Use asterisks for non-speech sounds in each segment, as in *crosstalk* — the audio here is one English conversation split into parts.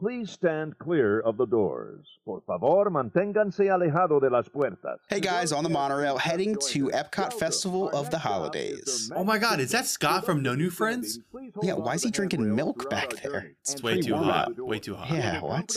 Please stand clear of the doors. Por favor, manténganse alejado de las puertas. Hey guys, on the monorail heading to Epcot Festival of the Holidays. Oh my God, is that Scott from No New Friends? Yeah, why is he drinking milk back there? It's way too hot. Way too hot. Yeah, what?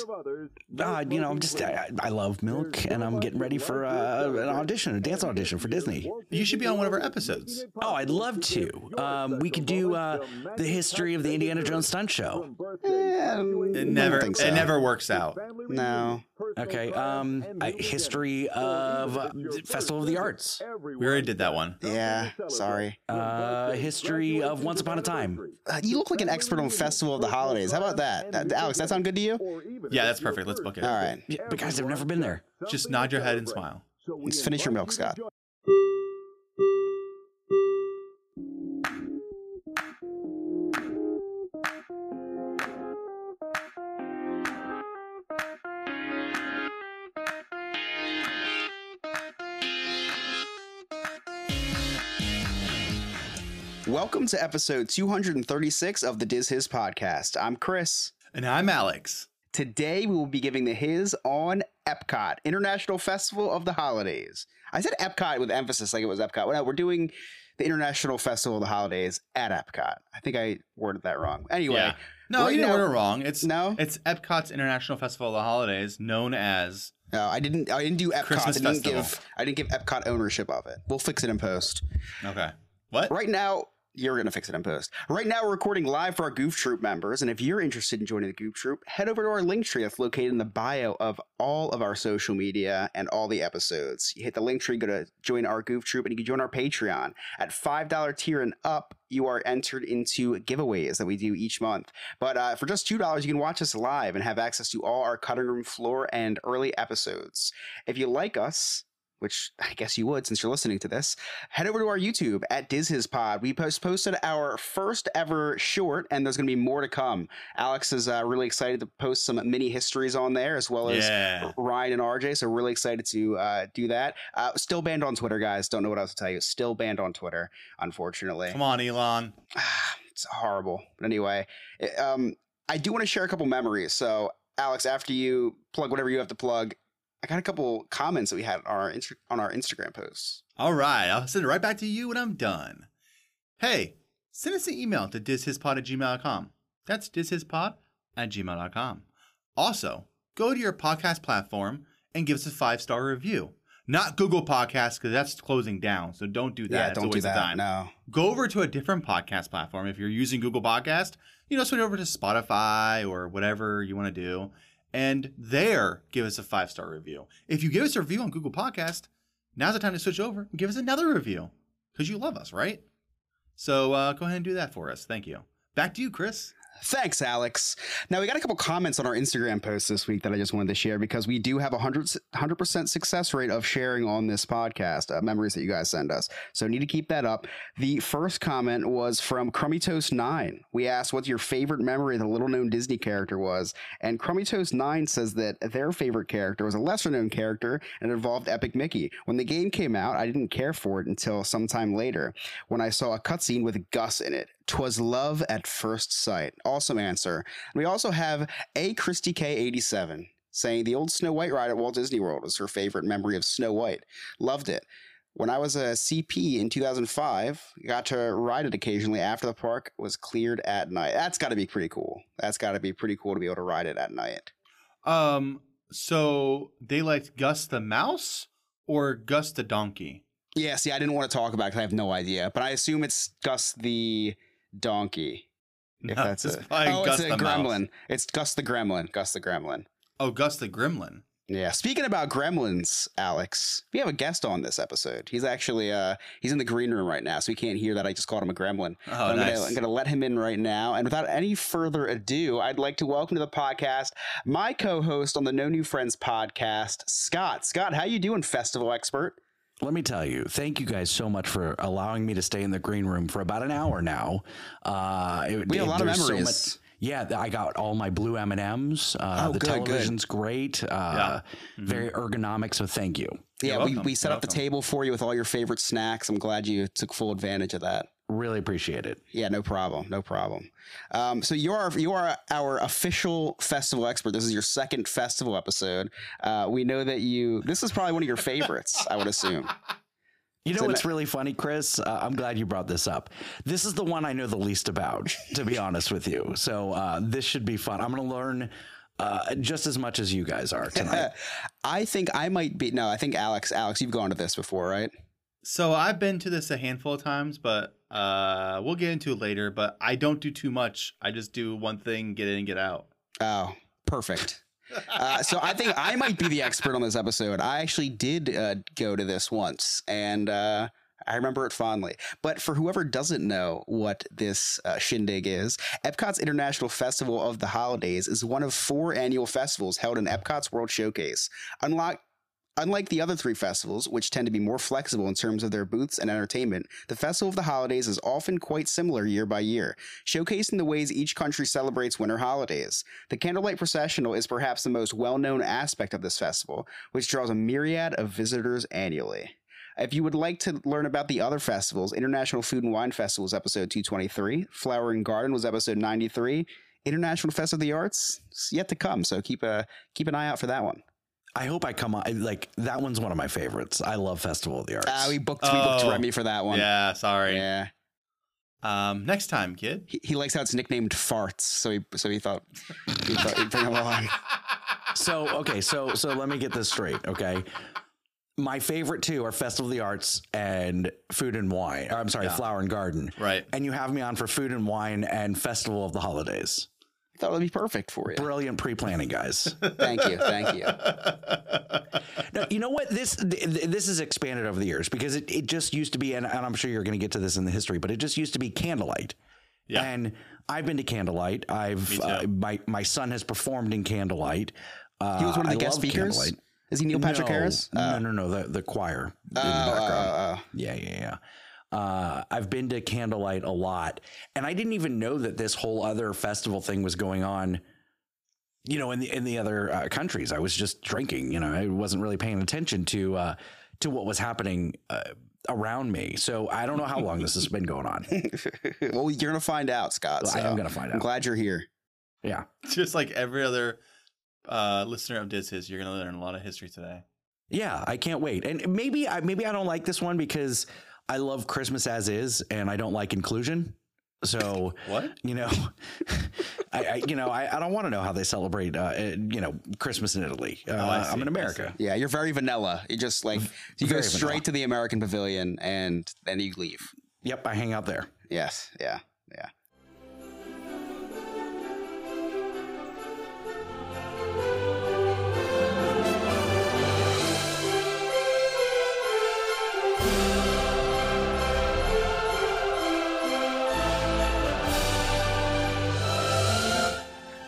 Uh, you know, I'm just I, I love milk, and I'm getting ready for uh, an audition, a dance audition for Disney. You should be on one of our episodes. Oh, I'd love to. Um, we could do uh, the history of the Indiana Jones stunt show. It never, think so. it never works out. No. Okay. Um, I, history of uh, Festival of the Arts. We already did that one. Yeah, sorry. Uh, history of Once Upon a Time. Uh, you look like an expert on Festival of the Holidays. How about that? that Alex, that sound good to you? Yeah, that's perfect. Let's book it. All right. Yeah, but guys, I've never been there. Just nod your head and smile. Let's finish your milk, Scott. Welcome to episode 236 of the Diz Hiz podcast. I'm Chris. And I'm Alex. Today we will be giving the his on Epcot, International Festival of the Holidays. I said Epcot with emphasis like it was Epcot. Well, no, we're doing the International Festival of the Holidays at Epcot. I think I worded that wrong. Anyway, Yeah. No, right you didn't now- order it wrong. It's No? It's Epcot's International Festival of the Holidays, known as. no, I didn't. I didn't do Epcot. Christmas I didn't Festival. give. I didn't give Epcot ownership of it. We'll fix it in post. Okay. What? Right now, you're going to fix it in post. Right now, we're recording live for our Goof Troop members. And if you're interested in joining the Goof Troop, head over to our link tree that's located in the bio of all of our social media and all the episodes. You hit the link tree, go to join our Goof Troop, and you can join our Patreon. At $5 tier and up, you are entered into giveaways that we do each month. But uh, for just $2, you can watch us live and have access to all our cutting room floor and early episodes. If you like us, which I guess you would since you're listening to this, head over to our YouTube at Diz Hiz Pod. We post posted our first ever short, and there's going to be more to come. Alex is uh, really excited to post some mini histories on there, as well as Yeah. Ryan and RJ. So really excited to uh, do that. Uh, still banned on Twitter, guys. Don't know what else to tell you. Still banned on Twitter, unfortunately. Come on, Elon. *sighs* it's horrible. But anyway, um, I do want to share a couple memories. So, Alex, after you plug whatever you have to plug, I got a couple comments that we had on our Insta- on our Instagram posts. All right. I'll send it right back to you when I'm done. Hey, send us an email to dizhispod at gmail.com. That's dizhispod at gmail.com. Also, go to your podcast platform and give us a five star review. Not Google Podcasts because that's closing down. So don't do that. yeah, It's don't do that. time. No. go over to a different podcast platform. If you're using Google Podcast, you know, switch over to Spotify or whatever you want to do, and there give us a five star review. If you give us a review on Google Podcast, now's the time to switch over and give us another review because you love us, right? So uh, go ahead and do that for us. Thank you. Back to you, Chris. Thanks, Alex. Now, we got a couple comments on our Instagram post this week that I just wanted to share because we do have a 100, 100% success rate of sharing on this podcast, uh, memories that you guys send us. So, need to keep that up. The first comment was from Crummy Toast 9. We asked what your favorite memory of the little known Disney character was. And Crummy Toast 9 says that their favorite character was a lesser known character and involved Epic Mickey. When the game came out, I didn't care for it until sometime later when I saw a cutscene with Gus in it. Twas love at first sight. Awesome answer. We also have a Christy K87 saying the old Snow White ride at Walt Disney World was her favorite memory of Snow White. Loved it. When I was a CP in 2005, got to ride it occasionally after the park was cleared at night. That's got to be pretty cool. That's got to be pretty cool to be able to ride it at night. Um, so they liked Gus the mouse or Gus the donkey? Yeah, see, I didn't want to talk about it 'cause I have no idea, but I assume it's Gus the donkey. If No, that's it's it. Oh, Gus it's a the mouse. gremlin. It's Gus the gremlin. Gus the gremlin. Oh, Gus the gremlin. Yeah. Speaking about gremlins, Alex, we have a guest on this episode. He's actually uh he's in the green room right now, so he can't hear that I just called him a gremlin. Oh, I'm, nice. gonna, I'm gonna let him in right now. And without any further ado, I'd like to welcome to the podcast my co-host on the No New Friends podcast, Scott. Scott, how you doing, festival expert? Let me tell you, thank you guys so much for allowing me to stay in the green room for about an hour now. Uh, it- We have a lot of there's so memories. much- yeah, I got all my blue M and M's. Uh, Oh, the good, good. television's great. Uh, Mm-hmm. Very ergonomic. So thank you. Yeah, You're we, welcome. we set You're up the table for you with all your favorite snacks. I'm glad you took full advantage of that. Really appreciate it. Yeah, no problem, no problem. Um, so you are you are our official festival expert. This is your second festival episode. Uh, we know that you. This is probably one of your favorites. I would assume. *laughs* You know So what's really funny, Chris? Uh, I'm glad you brought this up. This is the one I know the least about, to be honest with you. So uh, this should be fun. I'm going to learn uh, just as much as you guys are tonight. *laughs* I think I might be. No, I think Alex. Alex, you've gone to this before, right? So I've been to this a handful of times, but uh, we'll get into it later. But I don't do too much. I just do one thing, get in get out. Oh, perfect. Uh, so I think I might be the expert on this episode. I actually did uh, go to this once, and uh, I remember it fondly. But for whoever doesn't know what this uh, shindig is, Epcot's International Festival of the Holidays is one of four annual festivals held in Epcot's World Showcase. Unlike Unlike the other three festivals, which tend to be more flexible in terms of their booths and entertainment, the Festival of the Holidays is often quite similar year by year, showcasing the ways each country celebrates winter holidays. The Candlelight Processional is perhaps the most well known aspect of this festival, which draws a myriad of visitors annually. If you would like to learn about the other festivals, International Food and Wine Festival episode 223, Flower and Garden was episode 93, International Fest of the Arts is yet to come, so keep a keep an eye out for that one. I hope I come on. Like that one's one of my favorites. I love Festival of the Arts. Ah, we booked we booked Oh. Remy for that one. Yeah, sorry. Yeah. Um, next time, kid. He, he likes how it's nicknamed farts, so he so he thought he thought he'd bring him along. *laughs* so okay, so so let me get this straight. Okay, my favorite two are Festival of the Arts and Food and Wine. Or, I'm sorry, Yeah. Flower and Garden. Right. And you have me on for Food and Wine and Festival of the Holidays. I thought it would be perfect for you. Brilliant pre-planning, guys. *laughs* Thank you, thank you. *laughs* no, you know what? This this is expanded over the years because it, it just used to be, and, and I'm sure you're going to get to this in the history, but it just used to be candlelight. Yeah. And I've been to candlelight. I've uh, my my son has performed in candlelight. Uh, He was one of the I guest speakers. Candlelight. Is he Neil Patrick no, Harris? No, no, no, the the choir in the Oh, background. oh, oh. Yeah, yeah, yeah. Uh, I've been to Candlelight a lot, and I didn't even know that this whole other festival thing was going on. You know, in the in the other uh, countries, I was just drinking. You know, I wasn't really paying attention to uh, to what was happening uh, around me. So I don't know how long this has been going on. *laughs* well, you're gonna find out, Scott. I am gonna find out. I'm out. glad you're here. Yeah, Just like every other uh, listener of Diz Hiz, you're going to learn a lot of history today. yeah. I can't wait. And maybe I maybe I don't like this one because I love Christmas as is, and I don't like inclusion. So *laughs* What? you know, *laughs* I, I you know I, I don't want to know how they celebrate uh, uh, you know Christmas in Italy. Uh, Oh, I'm in America. Yeah, you're very vanilla. You just like you go straight vanilla. to the American Pavilion and then you leave. Yep, I hang out there. Yes, yeah, yeah.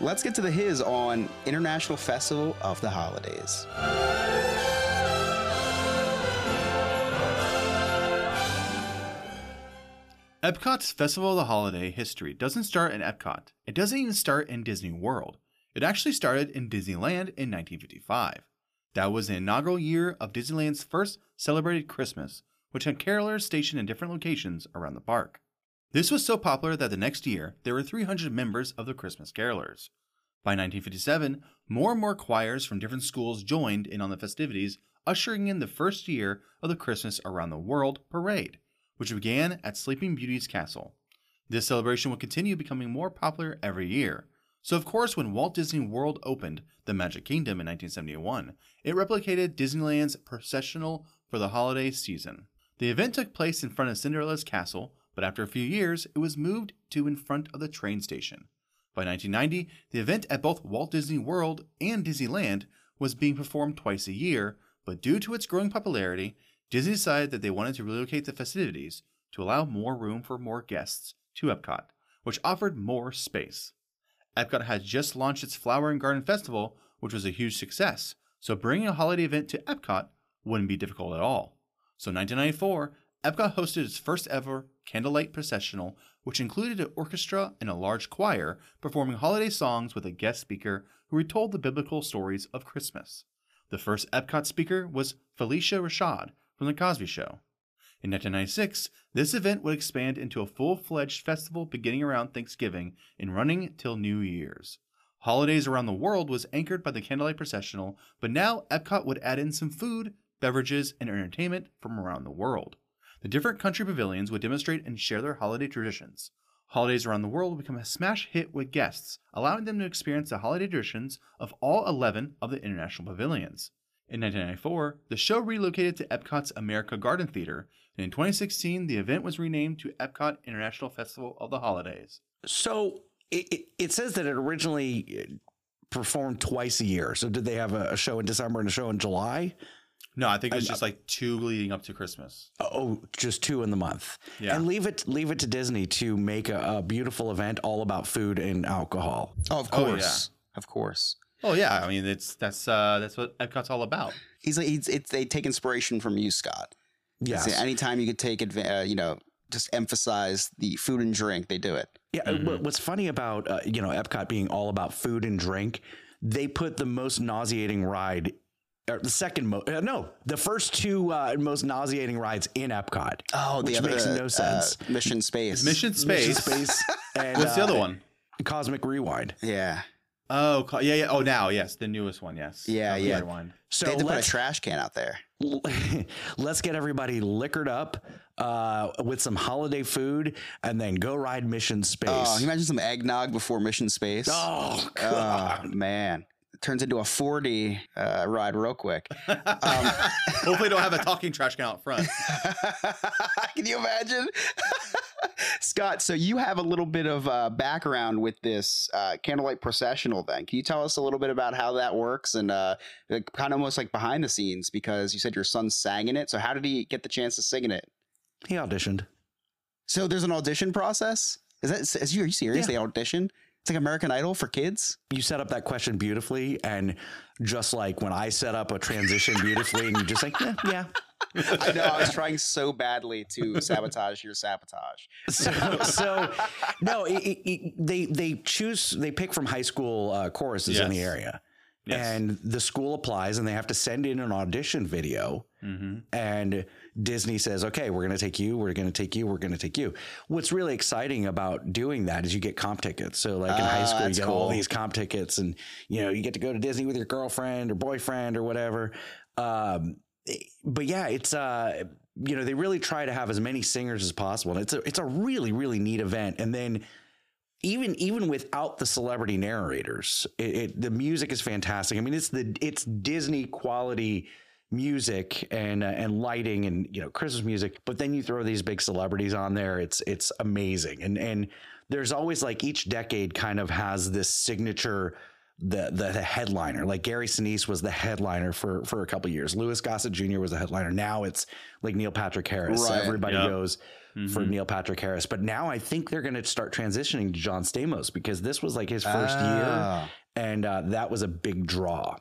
Let's get to the his on International Festival of the Holidays. Epcot's Festival of the Holiday history doesn't start in Epcot. It doesn't even start in Disney World. It actually started in Disneyland in 1955. That was the inaugural year of Disneyland's first celebrated Christmas, which had carolers stationed in different locations around the park. This was so popular that the next year there were 300 members of the Christmas Carolers. By 1957, more and more choirs from different schools joined in on the festivities, ushering in the first year of the Christmas Around the World parade, which began at Sleeping Beauty's castle. This celebration would continue becoming more popular every year. So, of course, when Walt Disney World opened the Magic Kingdom in 1971, it replicated Disneyland's processional for the holiday season. The event took place in front of Cinderella's castle, but after a few years, it was moved to in front of the train station. By 1990, the event at both Walt Disney World and Disneyland was being performed twice a year, but due to its growing popularity, Disney decided that they wanted to relocate the festivities to allow more room for more guests to Epcot, which offered more space. Epcot had just launched its Flower and Garden Festival, which was a huge success, so bringing a holiday event to Epcot wouldn't be difficult at all. So in 1994, Epcot hosted its first ever candlelight processional, which included an orchestra and a large choir performing holiday songs with a guest speaker who retold the biblical stories of Christmas. The first Epcot speaker was Phylicia Rashad from The Cosby Show. In 1996, this event would expand into a full fledged festival beginning around Thanksgiving and running till New Year's. Holidays around the world was anchored by the Candlelight Processional, but now Epcot would add in some food, beverages, and entertainment from around the world. The different country pavilions would demonstrate and share their holiday traditions. Holidays around the world would become a smash hit with guests, allowing them to experience the holiday traditions of all 11 of the international pavilions. In 1994, the show relocated to Epcot's America Garden Theater, and in 2016, the event was renamed to Epcot International Festival of the Holidays. So it, it, it says that it originally uh, performed twice a year. So did they have a, a show in December and a show in July? No, I think it was just like two leading up to Christmas. Oh, just two in the month. Yeah. And leave it leave it to Disney to make a, a beautiful event all about food and alcohol. Oh, of Oh, yeah. course, of course. Oh yeah, I mean it's that's uh that's what Epcot's all about. He's like he's it's they take inspiration from you, Scott. Yes. So anytime you could take adva- uh, you know, just emphasize the food and drink, they do it. Yeah, what- what's funny about uh, you know Epcot being all about food and drink, they put the most nauseating ride, or the second most, uh, no, the first two uh, most nauseating rides in Epcot. Oh, which makes no sense. Mission Space. Mission Space. Mission Space *laughs* and What's the uh, other one? Cosmic Rewind. Yeah, Oh co- yeah, yeah. Oh now, yes, the newest one. Yes. Yeah, Cosmic yeah. Rewind. So they had to put a trash can out there. *laughs* let's get everybody liquored up uh, with some holiday food, and then go ride Mission Space. Oh, can you imagine some eggnog before Mission Space? Oh, Oh, God. man. It turns into a 4D uh, ride real quick. *laughs* Um, Hopefully, don't have a talking trash can out front. *laughs* Can you imagine? *laughs* Scott, so you have a little bit of uh, background with this uh, candlelight processional then. Can you tell us a little bit about how that works and uh, like, kind of almost like behind the scenes because you said your son sang in it. So how did he get the chance to sing in it? he auditioned. So there's an audition process? Is that is you are you serious? Yeah. They audition? It's like American Idol for kids? you set up that question beautifully and just like when i set up a transition beautifully and you just like yeah, yeah. I know I was trying so badly to sabotage your sabotage. so so no it, it, it- they they choose they pick from high school uh, choruses in the area Yes. and the school applies and they have to send in an audition video hmm and Disney says, okay, we're going to take you, we're going to take you, we're going to take you. What's really exciting about doing that is you get comp tickets. So, like in high Ah, school, you get all these comp tickets, and you know, you get to go to Disney with your girlfriend or boyfriend or whatever. Um, but yeah, it's uh, you know, they really try to have as many singers as possible, and it's a it's a really really neat event. And then even even without the celebrity narrators, it, it the music is fantastic. I mean, it's the it's Disney quality music and uh, and lighting and you know Christmas music. But then you throw these big celebrities on there. It's it's amazing. And and there's always like each decade kind of has this signature. The, the the headliner like Gary Sinise was the headliner for for a couple years. Louis Gossett Jr. was the headliner. Now it's like Neil Patrick Harris. So everybody Yep. goes for Mhm. Neil Patrick Harris. But now I think they're going to start transitioning to John Stamos because this was like his first year, Ah, and uh, that was a big draw.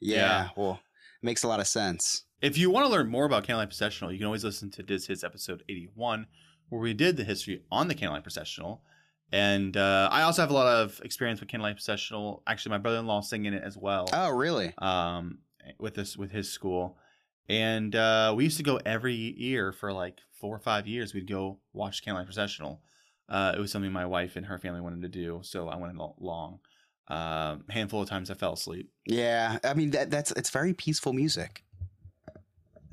Yeah, Yeah. well, makes a lot of sense. If you want to learn more about Candlelight Processional, you can always listen to Diz Hiz episode 81, where we did the history on the Candlelight Processional. And uh, I also have a lot of experience with Candlelight Processional. Actually, my brother-in-law sang in it as well. Oh, really? um, with this with his school, and uh, we used to go every year for like four or five years. We'd go watch Candlelight Processional. Uh, it was something my wife and her family wanted to do, so I went along. Um, handful of times I fell asleep, Yeah, I mean that that's it's very peaceful music.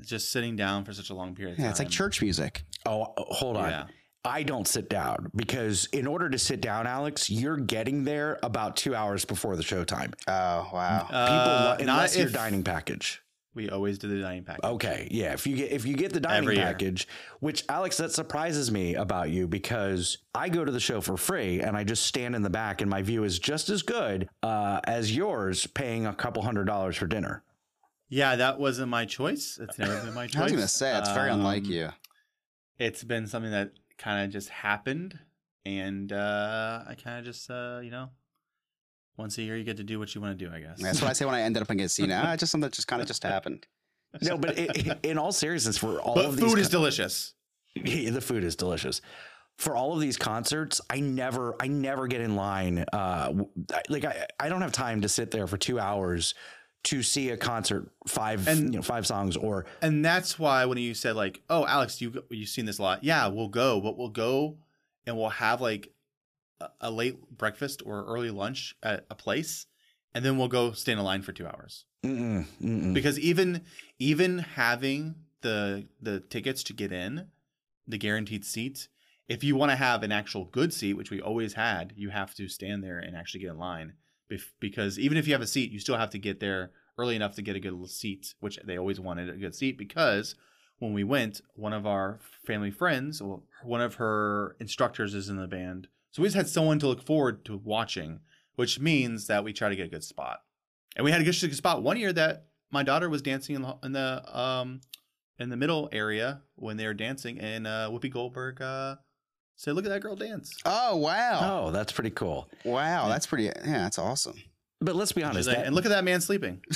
just sitting down for such a long period. Of Yeah, it's like church music. Oh, hold on. Yeah. I don't sit down because in order to sit down, Alex, you're getting there about two hours before the showtime. Oh wow. People, Uh, lo- not unless your dining package. We always do the dining package. Okay, yeah. If you get if you get the dining Every year. package, which Alex, that surprises me about you because I go to the show for free and I just stand in the back and my view is just as good uh, as yours, paying a couple hundred dollars for dinner. Yeah, that wasn't my choice. It's never been my choice. *laughs* I was gonna say it's very unlike Um, you. It's been something that kind of just happened, and uh, I kind of just uh, you know, once a year you get to do what you want to do. I guess. That's what I say when I ended up in casino. Ah, just something that just kind of just happened. *laughs* No, but i in all seriousness, for all but of food these is delicious. Yeah, the food is delicious. For all of these concerts, I never, I never get in line. Uh, w- I- like I, I don't have time to sit there for two hours to see a concert five And- you know, five songs or and that's why when you said like, "Oh, Alex, you you've seen this a lot." Yeah, we'll go, but we'll go and we'll have like a, late breakfast or early lunch at a place, and then we'll go stand in line for two hours. mm-mm, mm-mm. Because even even having the the tickets to get in, the guaranteed seats, if you want to have an actual good seat, which we always had, you have to stand there and actually get in line. Bef- Because even if you have a seat, you still have to get there early enough to get a good seat, which they always wanted a good seat. Because when we went, one of our family friends, well, one of her instructors is in the band, so we just had someone to look forward to watching, which means that we try to get a good spot. And we had a good, good spot one year that my daughter was dancing in the, in the um in the middle area when they were dancing, and uh, Whoopi Goldberg uh, said, "Look at that girl dance." Oh wow, oh that's pretty cool wow, that's pretty. Yeah, that's awesome. But let's be honest like, that, and look at that man sleeping. *laughs*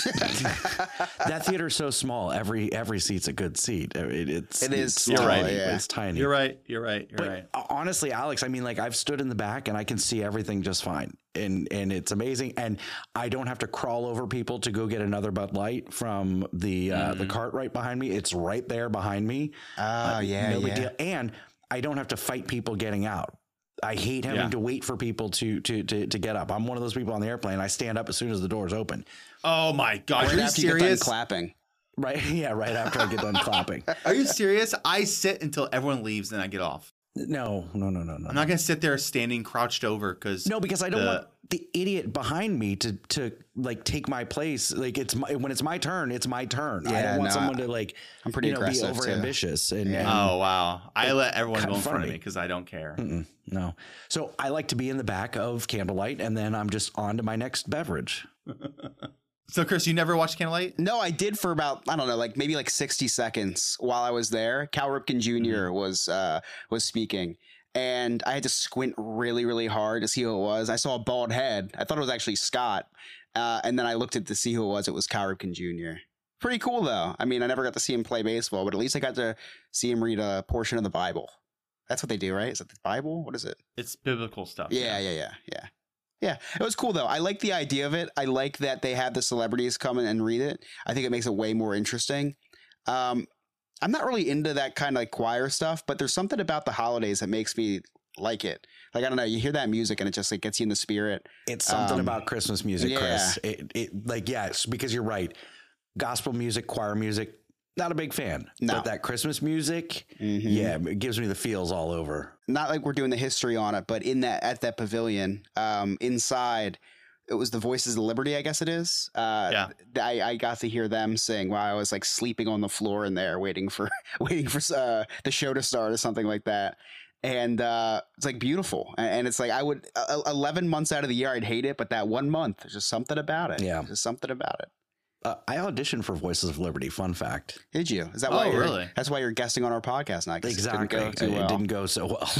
that theater's so small every every seat's a good seat it, it's It is it's small, tiny. yeah. it's tiny You're right. You're right. You're But right. honestly, Alex, I mean, like I've stood in the back and I can see everything just fine, and and it's amazing. And I don't have to crawl over people to go get another Bud Light from the uh, Mm-hmm. the cart right behind me. It's right there behind me. Oh yeah, no yeah. big deal. And I don't have to fight people getting out. I hate having Yeah. to wait for people to, to to to get up. I'm one of those people on the airplane. I stand up as soon as the doors open. Oh my gosh, Right are you after you serious? clapping. Right? *laughs* Yeah. Right after I get done clapping. Are you serious? I sit until everyone leaves, then I get off. No. No. No. No. No. I'm not gonna sit there standing crouched over because No, because I don't the- want the idiot behind me to to like take my place. Like it's my, when it's my turn, it's my turn. I Yeah, don't want no, someone to like I'm pretty you know, be aggressive, over ambitious and, Yeah. and Oh wow! I let everyone go in front of me because I don't care. mm-mm, no. So I like to be in the back of candlelight, and then I'm just on to my next beverage. *laughs* So Chris, you never watched Candlelight? No, I did for about I don't know, like maybe like sixty seconds while I was there. Cal Ripken junior was uh, was speaking, and I had to squint really, really hard to see who it was. I saw a bald head. I thought it was actually Scott, uh, and then I looked at to see who it was. It was Cal Ripken Jr. Pretty cool though. I mean, I never got to see him play baseball, but at least I got to see him read a portion of the Bible. That's what they do, right? Is it the Bible? What is it? It's biblical stuff. Yeah, yeah, yeah, yeah. Yeah, it was cool though. I like the idea of it. I like that they had the celebrities come in and read it. I think it makes it way more interesting. Um, I'm not really into that kind of like choir stuff, but there's something about the holidays that makes me like it. Like I don't know, you hear that music and it just like gets you in the spirit. It's something Um, about Christmas music, yeah. Chris. It, it like yes, because you're right. Gospel music, choir music, not a big fan. No. But that Christmas music, Mhm. yeah, it gives me the feels all over. Not like we're doing the history on it, but in that at that pavilion, um, inside. It was the Voices of Liberty, I guess it is. Uh, Yeah. th- I, I got to hear them sing while I was like sleeping on the floor in there, waiting for *laughs* waiting for uh, the show to start or something like that. And uh, it's like beautiful, and it's like I would uh, eleven months out of the year I'd hate it, but that one month there's just something about it. Yeah. There's just something about it. Uh, I auditioned for Voices of Liberty. Fun fact. Did you? Is that why? Oh, you're, really? That's why you're guesting on our podcast now. 'cause it didn't Exactly. go too It didn't go so well.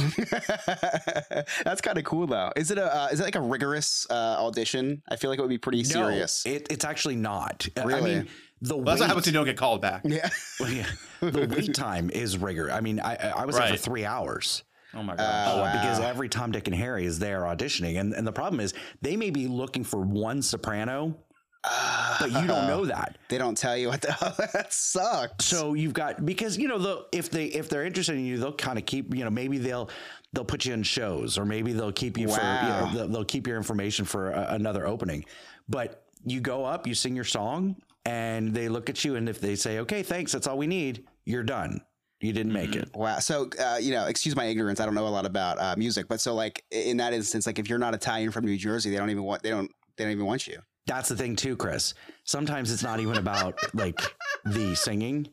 *laughs* That's kind of cool though. Is it a uh, is it like a rigorous uh, audition? I feel like it would be pretty serious. No, it, it's actually not. I Really? mean, the Well, that's what wait, happens when you don't get called back. yeah. *laughs* well, yeah, the wait *laughs* time is rigor. I mean, I I was there for three hours. Oh my Uh, gosh! wow. because every Tom, Dick, and Harry is there auditioning, and and the problem is they may be looking for one soprano, but you don't know that. *laughs* They don't tell you what the *laughs* that sucks. So you've got because you know the if they if they're interested in you, they'll kind of keep you know maybe they'll they'll put you in shows or maybe they'll keep you for you know they'll, they'll keep your information for a, another opening. But you go up, you sing your song, and they look at you, and if they say okay, thanks, that's all we need, you're done. You didn't make it. Wow. So, uh, you know, excuse my ignorance. I don't know a lot about uh, music, but so like in that instance, like if you're not Italian from New Jersey, they don't even want they don't they don't even want you. That's the thing too, Chris. Sometimes it's not even about like the singing.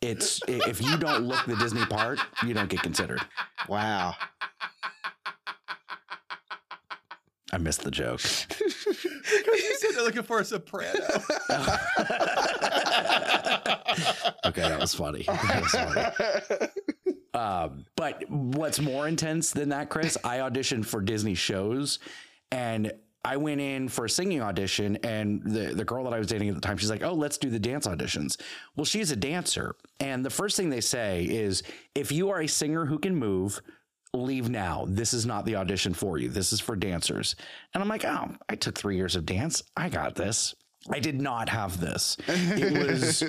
It's if you don't look the Disney part, you don't get considered. Wow. I missed the joke. You said they're looking for a soprano. *laughs* Okay, that was funny. That was funny. Um, but what's more intense than that, Chris? I auditioned for Disney shows, and I went in for a singing audition, and the the girl that I was dating at the time, she's like, "Oh, let's do the dance auditions." Well, she's a dancer, and the first thing they say is, "If you are a singer who can move." Leave now. This is not the audition for you. This is for dancers. And I'm like, oh, I took three years of dance. I got this. I did not have this. It was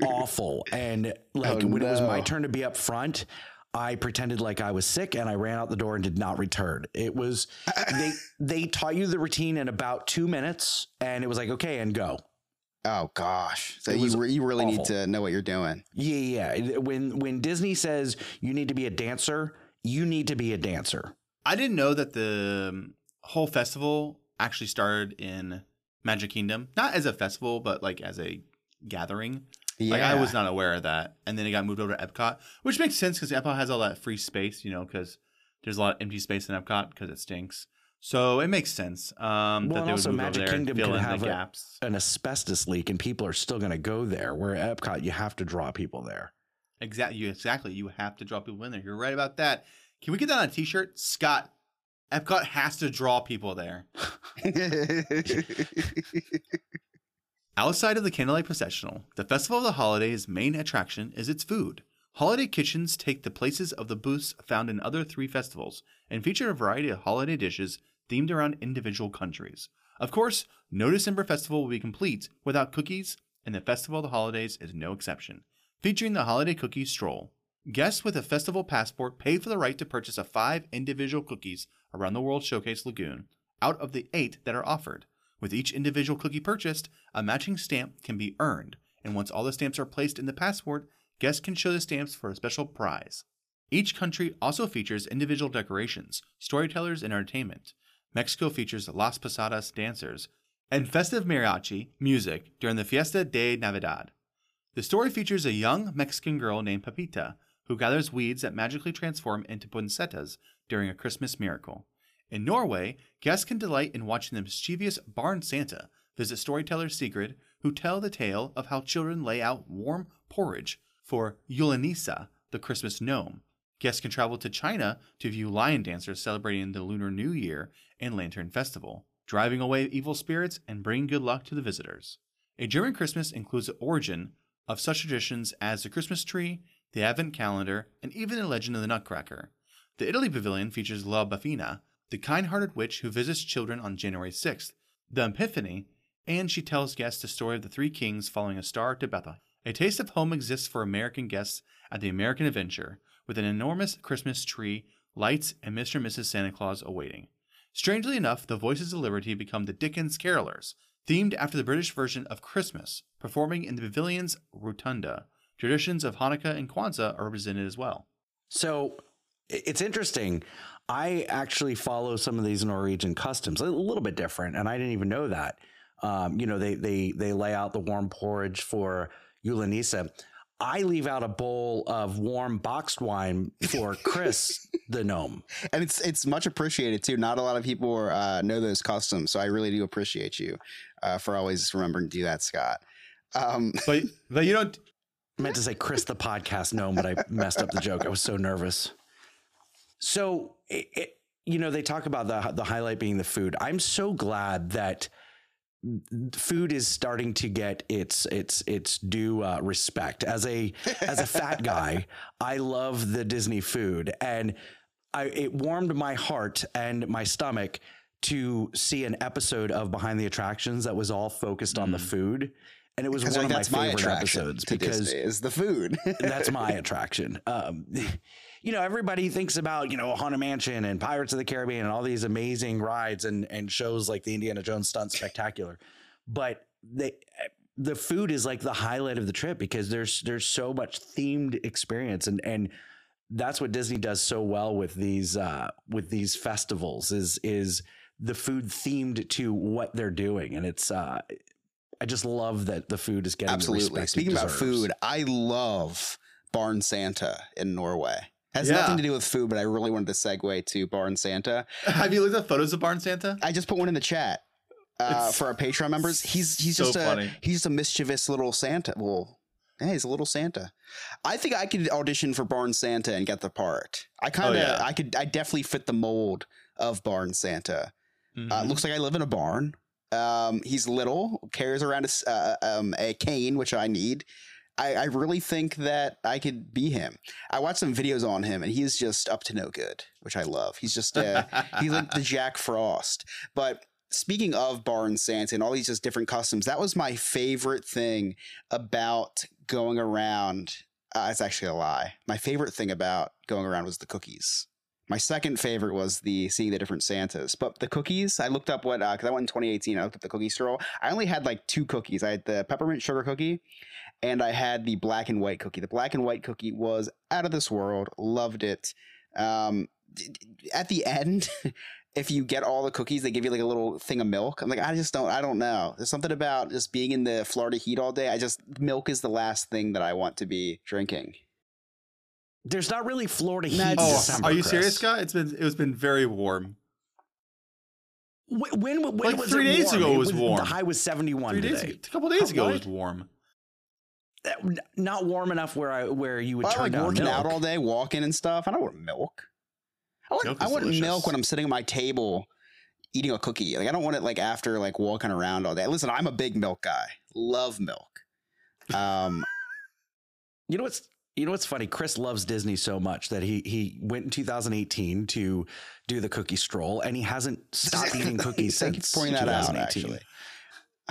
*laughs* awful. And like Oh, when it was my turn to be up front, I pretended like I was sick and I ran out the door and did not return. It was they *laughs* they taught you the routine in about two minutes and it was like, okay, and go. Oh gosh. So you re- you really need to know what you're doing. Yeah, yeah. When when Disney says you need to be a dancer, you need to be a dancer. I didn't know that the um, whole festival actually started in Magic Kingdom, not as a festival, but like as a gathering. Yeah. Like I was not aware of that, and then it got moved over to Epcot, which makes sense because Epcot has all that free space, you know, because there's a lot of empty space in Epcot because it stinks. So it makes sense um, Well, that and they also would move Magic over there Kingdom and fill in have the a- gaps. An asbestos leak, and people are still going to go there. Where at Epcot, you have to draw people there. Exactly, you exactly. You have to draw people in there. You're right about that. Can we get that on a T-shirt, Scott? Epcot has to draw people there. *laughs* *laughs* Outside of the Candlelight Processional, the Festival of the Holidays' main attraction is its food. Holiday kitchens take the places of the booths found in other three festivals and feature a variety of holiday dishes themed around individual countries. Of course, no December festival will be complete without cookies, and the Festival of the Holidays is no exception, featuring the Holiday Cookie Stroll. Guests with a festival passport pay for the right to purchase a five individual cookies around the World Showcase Lagoon out of the eight that are offered. With each individual cookie purchased, a matching stamp can be earned, and once all the stamps are placed in the passport, guests can show the stamps for a special prize. Each country also features individual decorations, storytellers, and entertainment. Mexico features Las Posadas dancers and festive mariachi music during the Fiesta de Navidad. The story features a young Mexican girl named Pepita who gathers weeds that magically transform into poinsettias during a Christmas miracle. In Norway, guests can delight in watching the mischievous Barn Santa visit storytellers Sigrid, who tell the tale of how children lay out warm porridge for Julenisse, the Christmas gnome. Guests can travel to China to view lion dancers celebrating the Lunar New Year and Lantern Festival, driving away evil spirits and bringing good luck to the visitors. A German Christmas includes the origin of such traditions as the Christmas tree, the Advent calendar, and even the legend of the Nutcracker. The Italy Pavilion features La Befana, the kind hearted witch who visits children on January 6th, the Epiphany, and she tells guests the story of the three kings following a star to Bethlehem. A taste of home exists for American guests at the American Adventure, with an enormous Christmas tree, lights, and Mr. and Mrs. Santa Claus awaiting. Strangely enough, the Voices of Liberty become the Dickens Carolers, themed after the British version of Christmas, performing in the pavilion's rotunda. Traditions of Hanukkah and Kwanzaa are represented as well. So it's interesting. I actually follow some of these Norwegian customs, a little bit different, and I didn't even know that. Um, you know, they they they lay out the warm porridge for Julenisse. I leave out a bowl of warm boxed wine for Chris *laughs* the gnome. and it's it's much appreciated too. Not a lot of people uh, know those customs, so I really do appreciate you uh, for always remembering to do that, Scott. Um, *laughs* But but you don't I meant to say Chris the podcast gnome, but I messed up the joke. I was so nervous. So, it, it, you know, they talk about the the highlight being the food. I'm so glad that food is starting to get its its its due uh, respect. As a *laughs* as a fat guy, I love the Disney food, and I, it warmed my heart and my stomach to see an episode of Behind the Attractions that was all focused on the food. And it was one like, of my that's my favorite attraction episodes to because Disney is the food. that's my *laughs* attraction. Um, *laughs* you know, everybody thinks about, you know, Haunted Mansion and Pirates of the Caribbean and all these amazing rides and, and shows like the Indiana Jones Stunt Spectacular. But they, the food is like the highlight of the trip because there's, there's so much themed experience and, and that's what Disney does so well with these, uh, with these festivals is, is the food themed to what they're doing. And it's, uh, I just love that the food is getting Absolutely. Speaking about food, I love Barn Santa in Norway. Has Yeah. nothing to do with food, but I really wanted to segue to Barn Santa. *laughs* have you looked at photos of Barn Santa? I just put one in the chat uh, for our Patreon members. He's he's so just a funny. he's just a mischievous little Santa. Well, yeah, he's a little Santa. I think I could audition for Barn Santa and get the part. I kind of Oh, yeah. I could I definitely fit the mold of Barn Santa. Uh, Mhm. looks like I live in a barn. Um, he's little, carries around a, s- uh, um, a cane, which I need. I, I really think that I could be him. I watched some videos on him, and he's just up to no good, which I love. He's just uh, he's like the *laughs* Jack Frost. But speaking of Barn Santa and all these just different customs, that was my favorite thing about going around. Uh, it's actually a lie. My favorite thing about going around was the cookies. My second favorite was the seeing the different Santas. But the cookies, I looked up what because I went in 2018. I looked up the cookie stroll. I only had like two cookies. I had the peppermint sugar cookie, and I had the black and white cookie. The black and white cookie was out of this world. Loved it. Um, d- d- at the end, *laughs* if you get all the cookies, they give you like a little thing of milk. I'm like, I just don't, I don't know. There's something about just being in the Florida heat all day. I just milk is the last thing that I want to be drinking. There's not really Florida heat. Nah, in it's- Oh, December, are you Chris. serious, Scott? It's been it was been very warm. Wh- When, when, Like was three it days warm? ago it was warm. The high was 71 Three days today. ago, a couple days ago, it was warm. Not warm enough where I where you would I turn like down working milk. out all day, walking and stuff. I don't want milk. I want, Milk I want delicious. milk when I'm sitting at my table eating a cookie. Like I don't want it like after like walking around all day. Listen, I'm a big milk guy. Love milk. Um, *laughs* You know what's you know what's funny? Chris loves Disney so much that he he went in 2018 to do the cookie stroll, and he hasn't stopped eating *laughs* cookies since pointing that out. Actually, *laughs*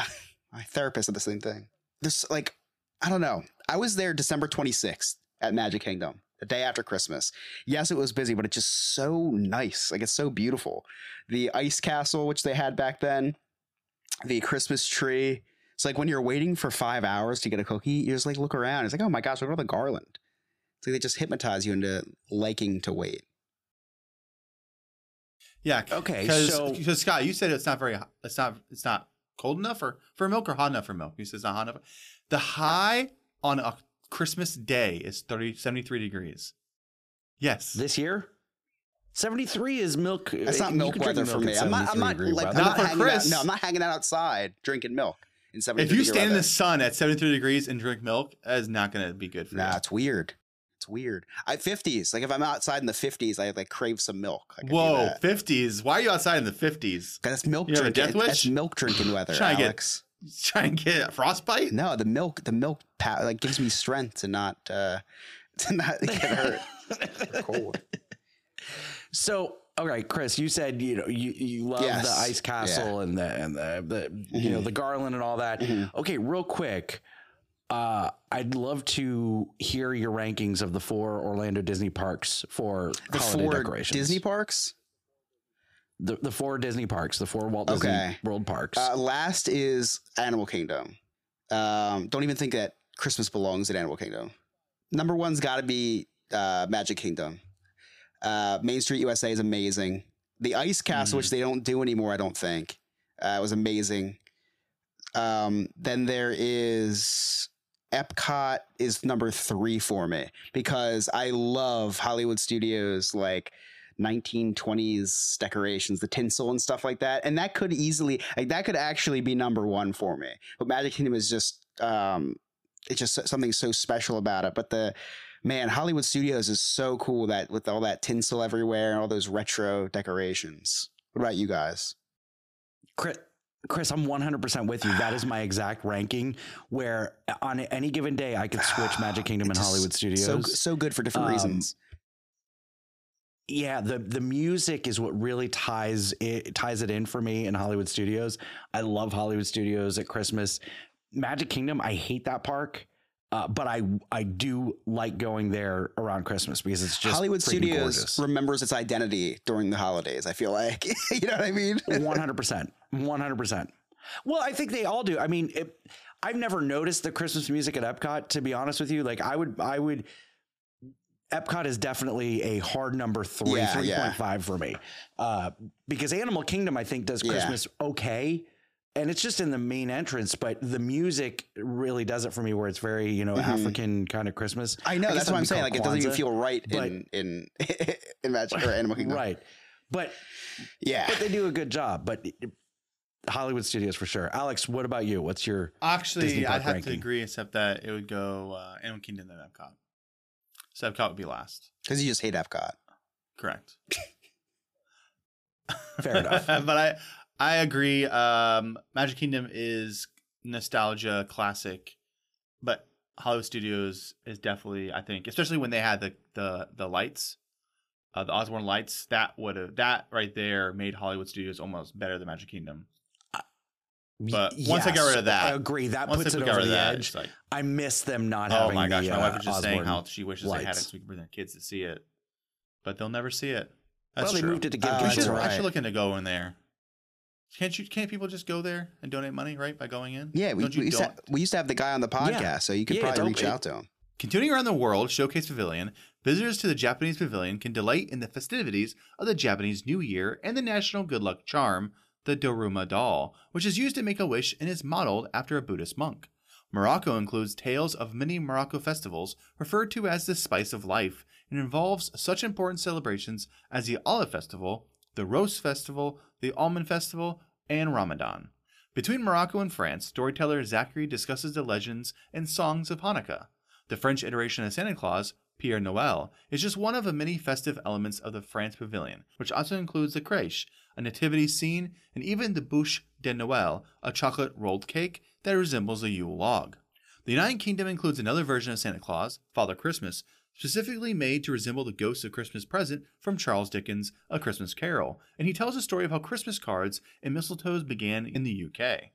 my therapist said the same thing. This like I don't know. I was there December 26th at Magic Kingdom, the day after Christmas. Yes, it was busy, but it's just so nice. Like it's so beautiful. The ice castle, which they had back then, the Christmas tree. It's like when you're waiting for five hours to get a cookie, you just like look around. It's like, oh my gosh, look at all the garland. It's like they just hypnotize you into liking to wait. Yeah. Okay, Because so- Scott, you said it's not very. hot- It's not. It's not cold enough for for milk or hot enough for milk. You said it's not hot enough. The high on a Christmas day is 30, 73 degrees. Yes. This year, 73 is milk. That's not milk could drink weather for me. I'm not. I'm not like. I'm Not not for hanging out. Chris. No, I'm not hanging out outside drinking milk in 70 if you degree stand in the sun at 73 degrees and drink milk, that is not going to be good for Nah, you. Nah, it's weird. It's weird. I 50s. Like if I'm outside in the 50s, I like crave some milk. I Whoa, 50s. Why are you outside in the 50s? 'Cause that's milk You have a drinking. death That's milk drinking weather, Trying to get- Alex. *laughs* Try and get a frostbite? No, the milk. The milk pa- like gives me strength to not uh *laughs* to not get hurt. *laughs* Cold. So, all right, Chris, you said you know you, you love Yes. the ice castle and the and the, the you know the garland and all that. Mhm. Okay, real quick, uh, I'd love to hear your rankings of the four Orlando Disney parks for The holiday four decorations. Disney parks. The the four Disney parks, the four Walt Disney Okay. World parks. Uh, last is Animal Kingdom. Um, don't even think that Christmas belongs in Animal Kingdom. Number one's got to be uh, Magic Kingdom. Uh, Main Street USA is amazing. The Ice Castle, which they don't do anymore, I don't think, uh, was amazing. Um, then there is Epcot is number three for me because I love Hollywood Studios like 1920s decorations, the tinsel and stuff like that. And that could easily, like, that could actually be number one for me. But Magic Kingdom is just, um, it's just something so special about it. But the, man, Hollywood Studios is so cool that with all that tinsel everywhere and all those retro decorations. What about you guys? Chris, Chris, I'm 100% with you. That is my exact ranking where on any given day I could switch *sighs* Magic Kingdom and Hollywood Studios. So, so good for different Um, reasons. Yeah, the the music is what really ties it ties it in for me in Hollywood Studios. I love Hollywood Studios at Christmas. Magic Kingdom, I hate that park. Uh, but I I do like going there around Christmas because it's just Hollywood Studios gorgeous. remembers its identity during the holidays. I feel like, *laughs* you know what I mean? One hundred percent, one hundred percent. Well, I think they all do. I mean, it, I've never noticed the Christmas music at Epcot. To be honest with you, like I would, I would. Epcot is definitely a hard number three, Yeah, three yeah. point five for me, uh, because Animal Kingdom I think does Yeah. Christmas okay, and it's just in the main entrance, but the music really does it for me, where it's very you know Mhm. African kind of Christmas. I know I that's what I'm saying. Like called it doesn't even feel right but- in in *laughs* in Magic or Animal Kingdom. right, but Yeah. but they do a good job. But Hollywood Studios for sure. Alex, what about you? What's your Actually, I'd have to agree, except that it would go uh, Animal Kingdom then Epcot. So Epcot would be last. Because you just hate Epcot. Correct. *laughs* Fair enough. *laughs* but I I agree. Um, Magic Kingdom is nostalgia classic, but Hollywood Studios is definitely I think, especially when they had the the the lights uh, the Osborne Lights, that would have that right there made Hollywood Studios almost better than Magic Kingdom. But once I got rid of that- I agree. That puts it got over the that, edge. it's like, I miss them not oh having. my gosh, the, my uh, wife was just saying how she wishes they had it so we could bring their kids to see it, but they'll never see it. That's well, they true. moved it to give Uh, We kids should, a right. I should look into going there. Can't you? Can't people just go there and donate money right by going in? Yeah, we, we, used to, don't- we used to have the guy on the podcast, Yeah. so you could Yeah, probably don't- reach out to him. Continuing around the world, Showcase Pavilion, visitors to the Japanese Pavilion can delight in the festivities of the Japanese New Year and the national good luck charm, the Daruma doll, which is used to make a wish and is modeled after a Buddhist monk. Morocco includes tales of many Morocco festivals referred to as the spice of life and involves such important celebrations as the Olive Festival, the Rose Festival, the Almond Festival, and Ramadan. Between Morocco and France, storyteller Zachary discusses the legends and songs of Hanukkah. The French iteration of Santa Claus, Père Noël, is just one of the many festive elements of the France Pavilion, which also includes the crèche, a nativity scene, and even the bûche de Noël, a chocolate rolled cake that resembles a Yule log. The United Kingdom includes another version of Santa Claus, Father Christmas, specifically made to resemble the ghost of Christmas present from Charles Dickens' A Christmas Carol, and he tells a story of how Christmas cards and mistletoes began in the UK.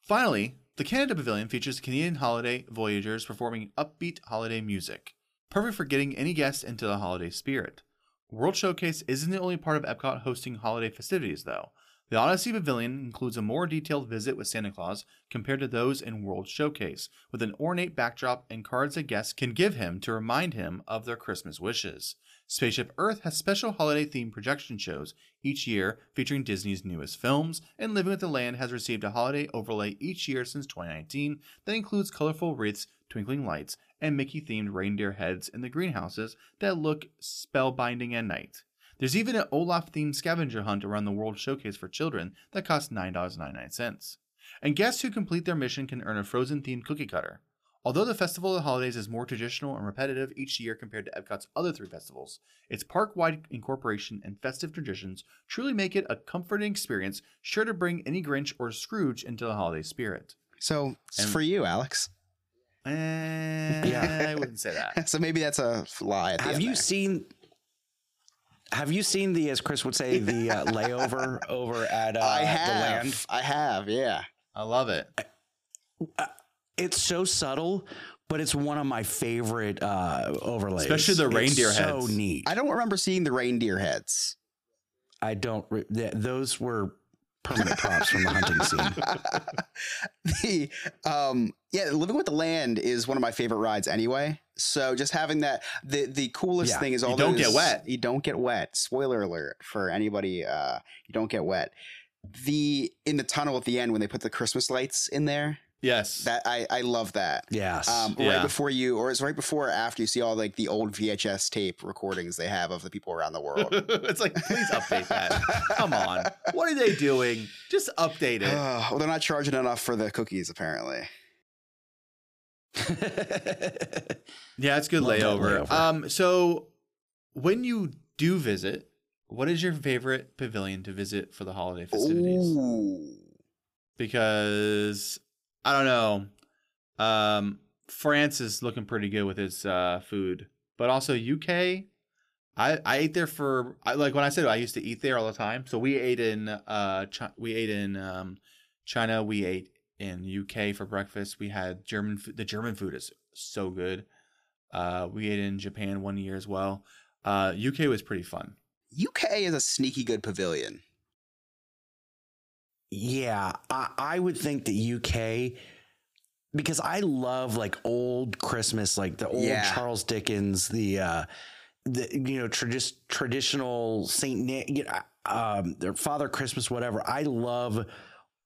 Finally, the Canada Pavilion features Canadian holiday Voyageurs performing upbeat holiday music, perfect for getting any guest into the holiday spirit. World Showcase isn't the only part of Epcot hosting holiday festivities, though. The Odyssey Pavilion includes a more detailed visit with Santa Claus compared to those in World Showcase, with an ornate backdrop and cards that guests can give him to remind him of their Christmas wishes. Spaceship Earth has special holiday themed projection shows each year featuring Disney's newest films, and Living with the Land has received a holiday overlay each year since 2019 that includes colorful wreaths, twinkling lights, and Mickey themed reindeer heads in the greenhouses that look spellbinding at night. There's even an Olaf themed scavenger hunt around the World Showcase for children that costs $9.99. And guests who complete their mission can earn a frozen themed cookie cutter. Although the Festival of the Holidays is more traditional and repetitive each year compared to Epcot's other three festivals, its park wide incorporation and festive traditions truly make it a comforting experience sure to bring any Grinch or Scrooge into the holiday spirit. So it's And- for you, Alex. Eh, yeah, I wouldn't say that. *laughs* So maybe that's a lie. At the Have end you there. seen? Have you seen the, as Chris would say, the uh, *laughs* layover over at uh, I the have. land? I have. Yeah. I love it. It's so subtle, but it's one of my favorite uh, overlays. Especially the It's reindeer so heads. neat. I don't remember seeing the reindeer heads. I don't. Re- th- those were permanent props from the hunting scene. *laughs* the um yeah, living with the land is one of my favorite rides anyway. So just having that the the coolest Yeah, thing is all you don't get those- wet. You don't get wet. Spoiler alert for anybody uh you don't get wet. The in the tunnel at the end when they put the Christmas lights in there, Yes. that I I love that. Yes. Um, Yeah. right before you, or it's right before or after you see all like the old VHS tape recordings they have of the people around the world. *laughs* it's like, please update that. Come on. What are they doing? Just update it. Uh, *sighs* well, they're not charging enough for the cookies apparently. *laughs* Yeah, it's good layover. layover. Um, so when you do visit, what is your favorite pavilion to visit for the holiday festivities? Ooh. Because I don't know. Um, France is looking pretty good with its uh, food, but also UK. I, I ate there for I like when I said I used to eat there all the time. So we ate in uh we ate in um China. We ate in UK for breakfast. We had German food. The German food is so good. Uh, we ate in Japan one year as well. Uh, UK was pretty fun. UK is a sneaky good pavilion. Yeah, I, I would think the UK because I love like old Christmas, like the old Yeah. Charles Dickens, the uh, the you know tradi- traditional Saint Nick, you know, um, their Father Christmas, whatever. I love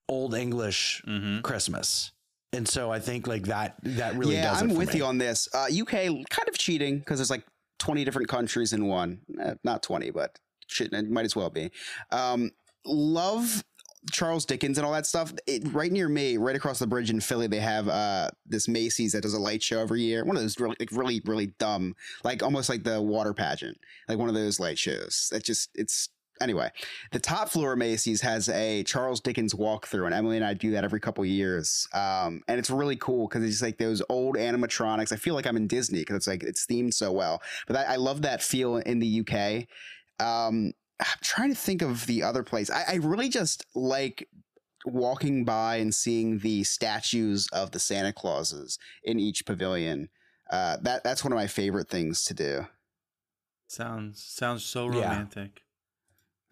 old English Mm-hmm. Christmas, and so I think like that that really yeah, does. I'm with me. you on this. Uh, UK kind of cheating because there's like 20 different countries in one. Eh, not 20, but shit, it might as well be. Um, love Charles Dickens and all that stuff. It, right near me, right across the bridge in Philly, they have uh, this Macy's that does a light show every year. One of those really, like, really, really dumb, like almost like the water pageant, like one of those light shows. That just it's anyway, the top floor of Macy's has a Charles Dickens walkthrough, and Emily and I do that every couple years. Um, and it's really cool because it's just like those old animatronics. I feel like I'm in Disney because it's like it's themed so well. But I, I love that feel in the UK. Um, I'm trying to think of the other place. I, I really just like walking by and seeing the statues of the Santa Clauses in each pavilion. Uh, that that's one of my favorite things to do. Sounds sounds so Yeah. romantic.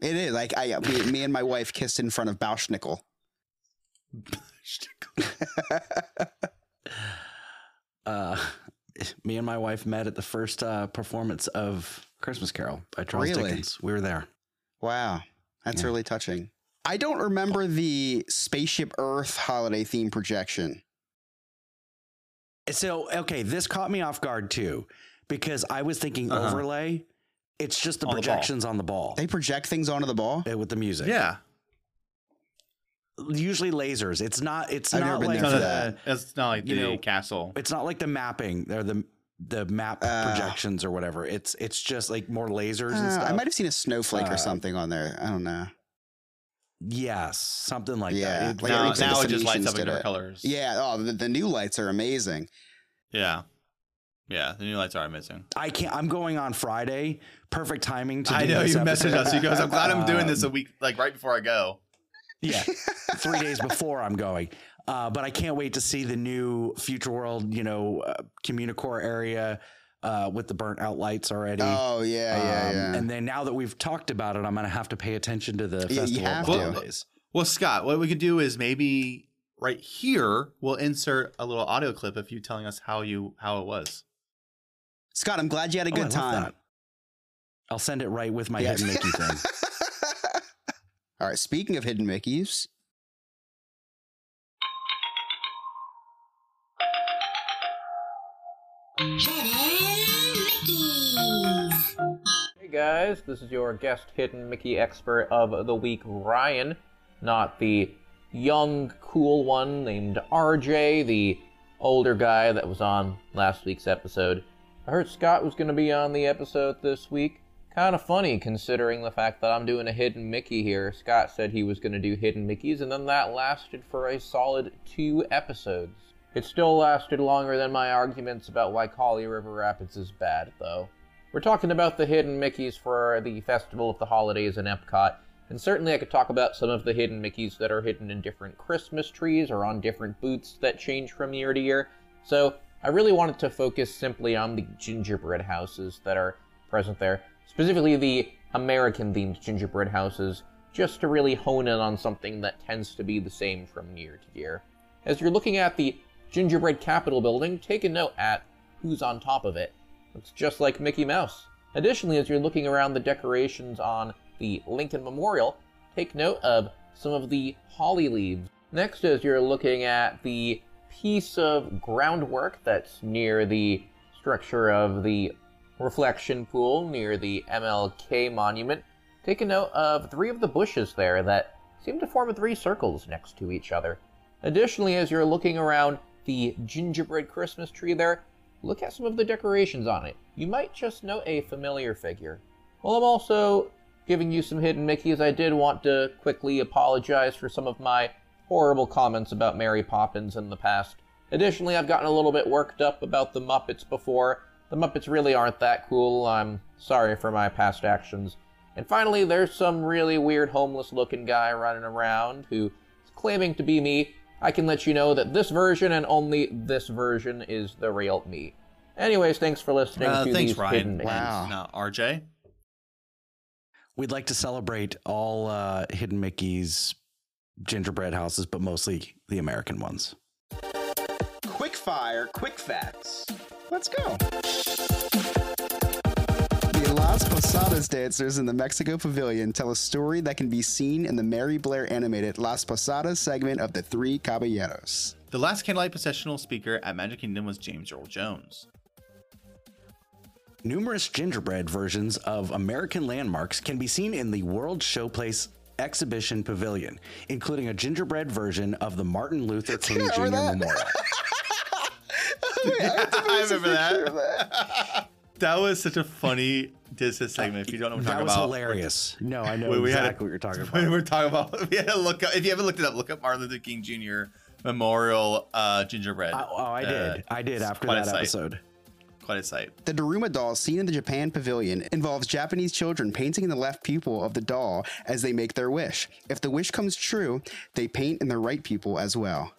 It is like I me, me and my wife kissed in front of Bauschnickel. *laughs* Uh, me and my wife met at the first uh, performance of Christmas Carol by Charles Really? Dickens. We were there. Wow, that's Yeah. really touching. I don't remember the Spaceship Earth holiday theme projection. So, okay, this caught me off guard too, because I was thinking Uh-huh. overlay. It's just the On the projections on the ball They project things onto the ball. uh, with the music. Yeah. usually lasers. It's not. It's I've not like there No, for no, that. It's not like the know, castle. it's not like the mapping or the the map Uh, projections or whatever. It's it's just like more lasers and Uh, stuff. I might have seen a snowflake Uh, or something on there. I don't know. yes, something like Yeah, that. It- like now, now it just lights up in did dark colors. Yeah. Oh, the, the new lights are amazing. Yeah. Yeah. The new lights are amazing. I can't. I'm going on Friday. Perfect timing to. Do I know this you episode. messaged us. You goes, I'm glad I'm doing this *laughs* a week, like right before I go. Yeah, three days before I'm going. Uh, but I can't wait to see the new Future World, you know, uh, Communicore area uh, with the burnt out lights already. Oh yeah, yeah, Um, yeah. And then now that we've talked about it, I'm going to have to pay attention to the Yeah, you festival have to. holidays. Well, Scott, what we could do is maybe right here we'll insert a little audio clip of you telling us how you how it was. Scott, I'm glad you had a Oh, good love time. I'll send it right with my Yes. hidden Mickey thing. *laughs* All right. Speaking of hidden Mickeys, Hey guys, this is your guest hidden Mickey expert of the week, Ryan. Not the young, cool one named RJ, the older guy that was on last week's episode. I heard Scott was going to be on the episode this week. Kind of funny considering the fact that I'm doing a hidden Mickey here. Scott said he was going to do hidden Mickeys, and then that lasted for a solid two episodes. It still lasted longer than my arguments about why Kali River Rapids is bad, though. We're talking about the hidden Mickeys for the Festival of the Holidays in Epcot, and certainly I could talk about some of the hidden Mickeys that are hidden in different Christmas trees or on different booths that change from year to year. So I really wanted to focus simply on the gingerbread houses that are present there, specifically the American themed gingerbread houses, just to really hone in on something that tends to be the same from year to year. As you're looking at the gingerbread Capitol building, take a note at who's on top of it. Looks just like Mickey Mouse. Additionally, as you're looking around the decorations on the Lincoln Memorial, take note of some of the holly leaves. Next, as you're looking at the piece of groundwork that's near the structure of the reflection pool near the MLK monument, take a note of three of the bushes there that seem to form three circles next to each other. Additionally, as you're looking around the gingerbread Christmas tree there, look at some of the decorations on it. You might just know a familiar figure. While I'm also giving you some hidden Mickeys, I did want to quickly apologize for some of my horrible comments about Mary Poppins in the past. Additionally, I've gotten a little bit worked up about the Muppets before. The Muppets really aren't that cool. I'm sorry for my past actions. And finally, there's some really weird homeless looking guy running around who is claiming to be me. I can let you know that this version and only this version is the real me. Anyways, thanks for listening Uh, to thanks, these Ryan. hidden Mickeys. Wow. Now, RJ. We'd like to celebrate all uh, hidden Mickey's gingerbread houses, but mostly the American ones. quick fire, quick facts. Let's go. The Las Posadas dancers in the Mexico Pavilion tell a story that can be seen in the Mary Blair animated Las Posadas segment of the Three Caballeros. The last candlelight processional speaker at Magic Kingdom was James Earl Jones. Numerous gingerbread versions of American landmarks can be seen in the World Showplace Exhibition Pavilion, including a gingerbread version of the Martin Luther *laughs* King Jr. remember that? Memorial. *laughs* *laughs* I remember that. that was such a funny Diz Hiz segment. If you don't know what we're That talking was about, hilarious. No, I know We- we had exactly a- what you're talking *laughs* about. When we're talking about, *laughs* we had to look up. If you haven't looked it up, look up Martin Luther King Jr. Memorial uh, Gingerbread. Oh, oh, I Uh, did. I did after quite a that sight. episode. Quite a sight. The Daruma doll seen in the Japan pavilion involves Japanese children painting in the left pupil of the doll as they make their wish. If the wish comes true, they paint in the right pupil as well.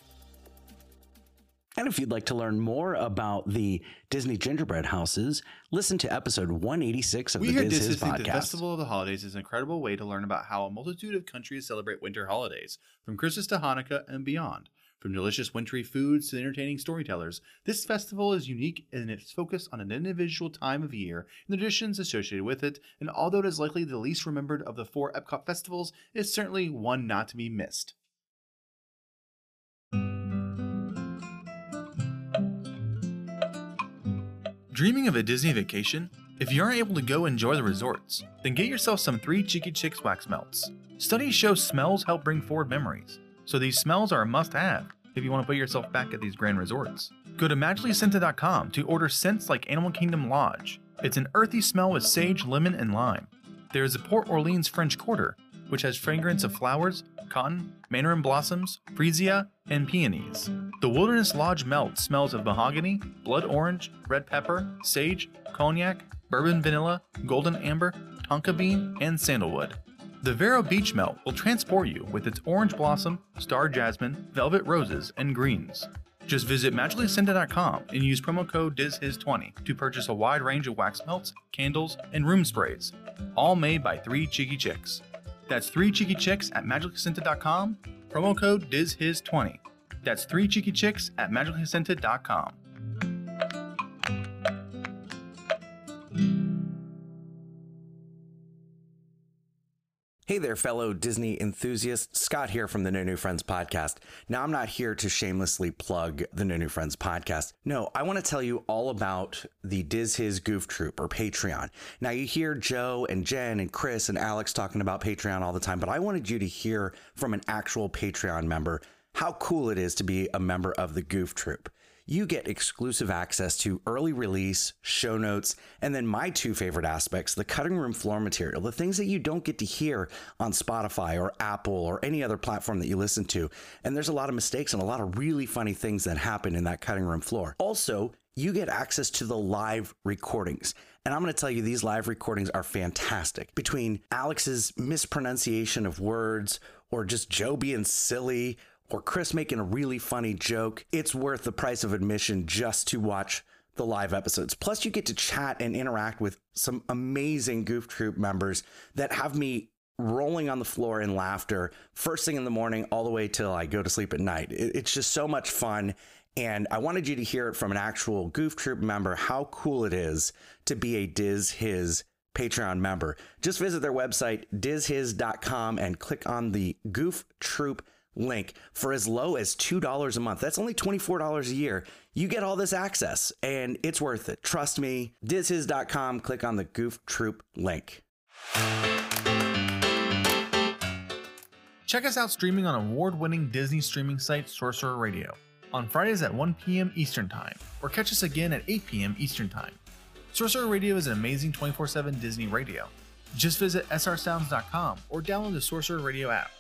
And if you'd like to learn more about the Disney gingerbread houses, listen to episode 186 of We the here Diz Diz Hiz think the. Festival of the Holidays is an incredible way to learn about how a multitude of countries celebrate winter holidays, from Christmas to Hanukkah and beyond. From delicious wintry foods to entertaining storytellers, this festival is unique in its focus on an individual time of year and the traditions associated with it, and although it is likely the least remembered of the four Epcot festivals, it is certainly one not to be missed. Dreaming of a Disney vacation? If you aren't able to go enjoy the resorts, then get yourself some Three Cheeky Chicks wax melts. Studies show smells help bring forward memories, so these smells are a must have if you want to put yourself back at these grand resorts. Go to magicallyscented.com to order scents like Animal Kingdom Lodge. It's an earthy smell with sage, lemon, and lime. There is a Port Orleans French Quarter, which has fragrance of flowers, cotton, mandarin blossoms, freesia, and peonies. The Wilderness Lodge melt smells of mahogany, blood orange, red pepper, sage, cognac, bourbon vanilla, golden amber, tonka bean, and sandalwood. The Vero Beach Melt will transport you with its orange blossom, star jasmine, velvet roses, and greens. Just visit magicallyscented.com and use promo code DIZHIS20 to purchase a wide range of wax melts, candles, and room sprays, all made by Three Cheeky Chicks. That's Three Cheeky Chicks at magicallyscented.com, promo code DIZHIS20. That's Three Cheeky Chicks at magicallyscented.com. Hey there, fellow Disney enthusiasts. Scott here from the No New Friends podcast. Now, I'm not here to shamelessly plug the No New Friends podcast. No, I want to tell you all about the Diz Hiz Goof Troop or Patreon. Now, you hear Joe and Jen and Chris and Alex talking about Patreon all the time, but I wanted you to hear from an actual Patreon member how cool it is to be a member of the Goof Troop you get exclusive access to early release, show notes, and then my two favorite aspects the cutting room floor material, the things that you don't get to hear on Spotify or Apple or any other platform that you listen to. And there's a lot of mistakes and a lot of really funny things that happen in that cutting room floor. Also, you get access to the live recordings. And I'm going to tell you, these live recordings are fantastic. Between Alex's mispronunciation of words or just Joe being silly or Chris making a really funny joke, it's worth the price of admission just to watch the live episodes. Plus, you get to chat and interact with some amazing Goof Troop members that have me rolling on the floor in laughter first thing in the morning all the way till I go to sleep at night. It's just so much fun. And I wanted you to hear it from an actual Goof Troop member how cool it is to be a Diz Hiz Patreon member. Just visit their website, dizhis.com, and click on the Goof Troop link for as low as $2 a month. That's only $24 a year. You get all this access and it's worth it. Trust me. Dizhis.com, click on the Goof Troop link. Check us out streaming on award-winning Disney streaming site Sorcerer Radio on Fridays at 1 p.m. Eastern Time, or catch us again at 8 p.m. Eastern Time. Sorcerer Radio is an amazing 24/7 Disney radio. Just visit srsounds.com or download the Sorcerer Radio app.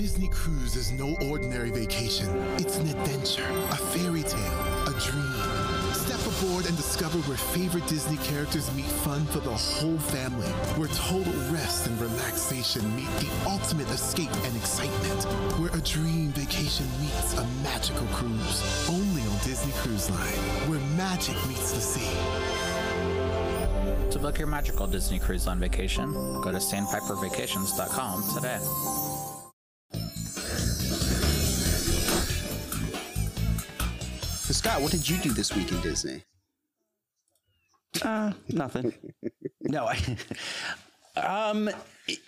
Disney cruise is no ordinary vacation. It's an adventure, a fairy tale, a dream. Step aboard and discover where favorite Disney characters meet fun for the whole family. Where total rest and relaxation meet the ultimate escape and excitement. Where a dream vacation meets a magical cruise. Only on Disney Cruise Line, where magic meets the sea. To book your magical Disney cruise on vacation, go to sandpipervacations.com today. Scott, what did you do this week in Disney? Uh, nothing. *laughs* no, I, um,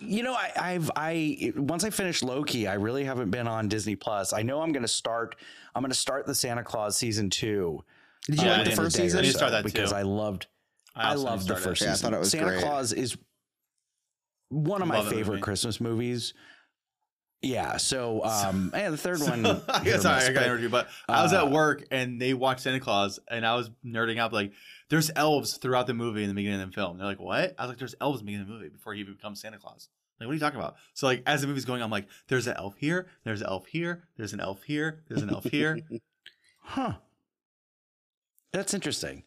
you know, I, I've, I, once I finished Loki, I really haven't been on Disney Plus. I know I'm going to start, I'm going to start the Santa Claus season two. Did you Uh, like the didn't- first I season? didn't start that because too. I loved, I, also loved the started it. first Yeah, I thought it was Santa great. Claus is one of my Love that favorite movie. Christmas movies. Yeah. So, um, *laughs* and the third one. yeah, sorry, miss, *laughs* I got to interview, but I was uh, at work and they watched Santa Claus, and I was nerding out like, "There's elves throughout the movie in the beginning of the film." They're like, "What?" I was like, "There's elves in the beginning of the movie before he becomes Santa Claus." Like, what are you talking about? So, like, as the movie's going, I'm like, "There's an elf here. There's an elf here. There's an elf here. There's an elf here." *laughs* Huh. That's interesting.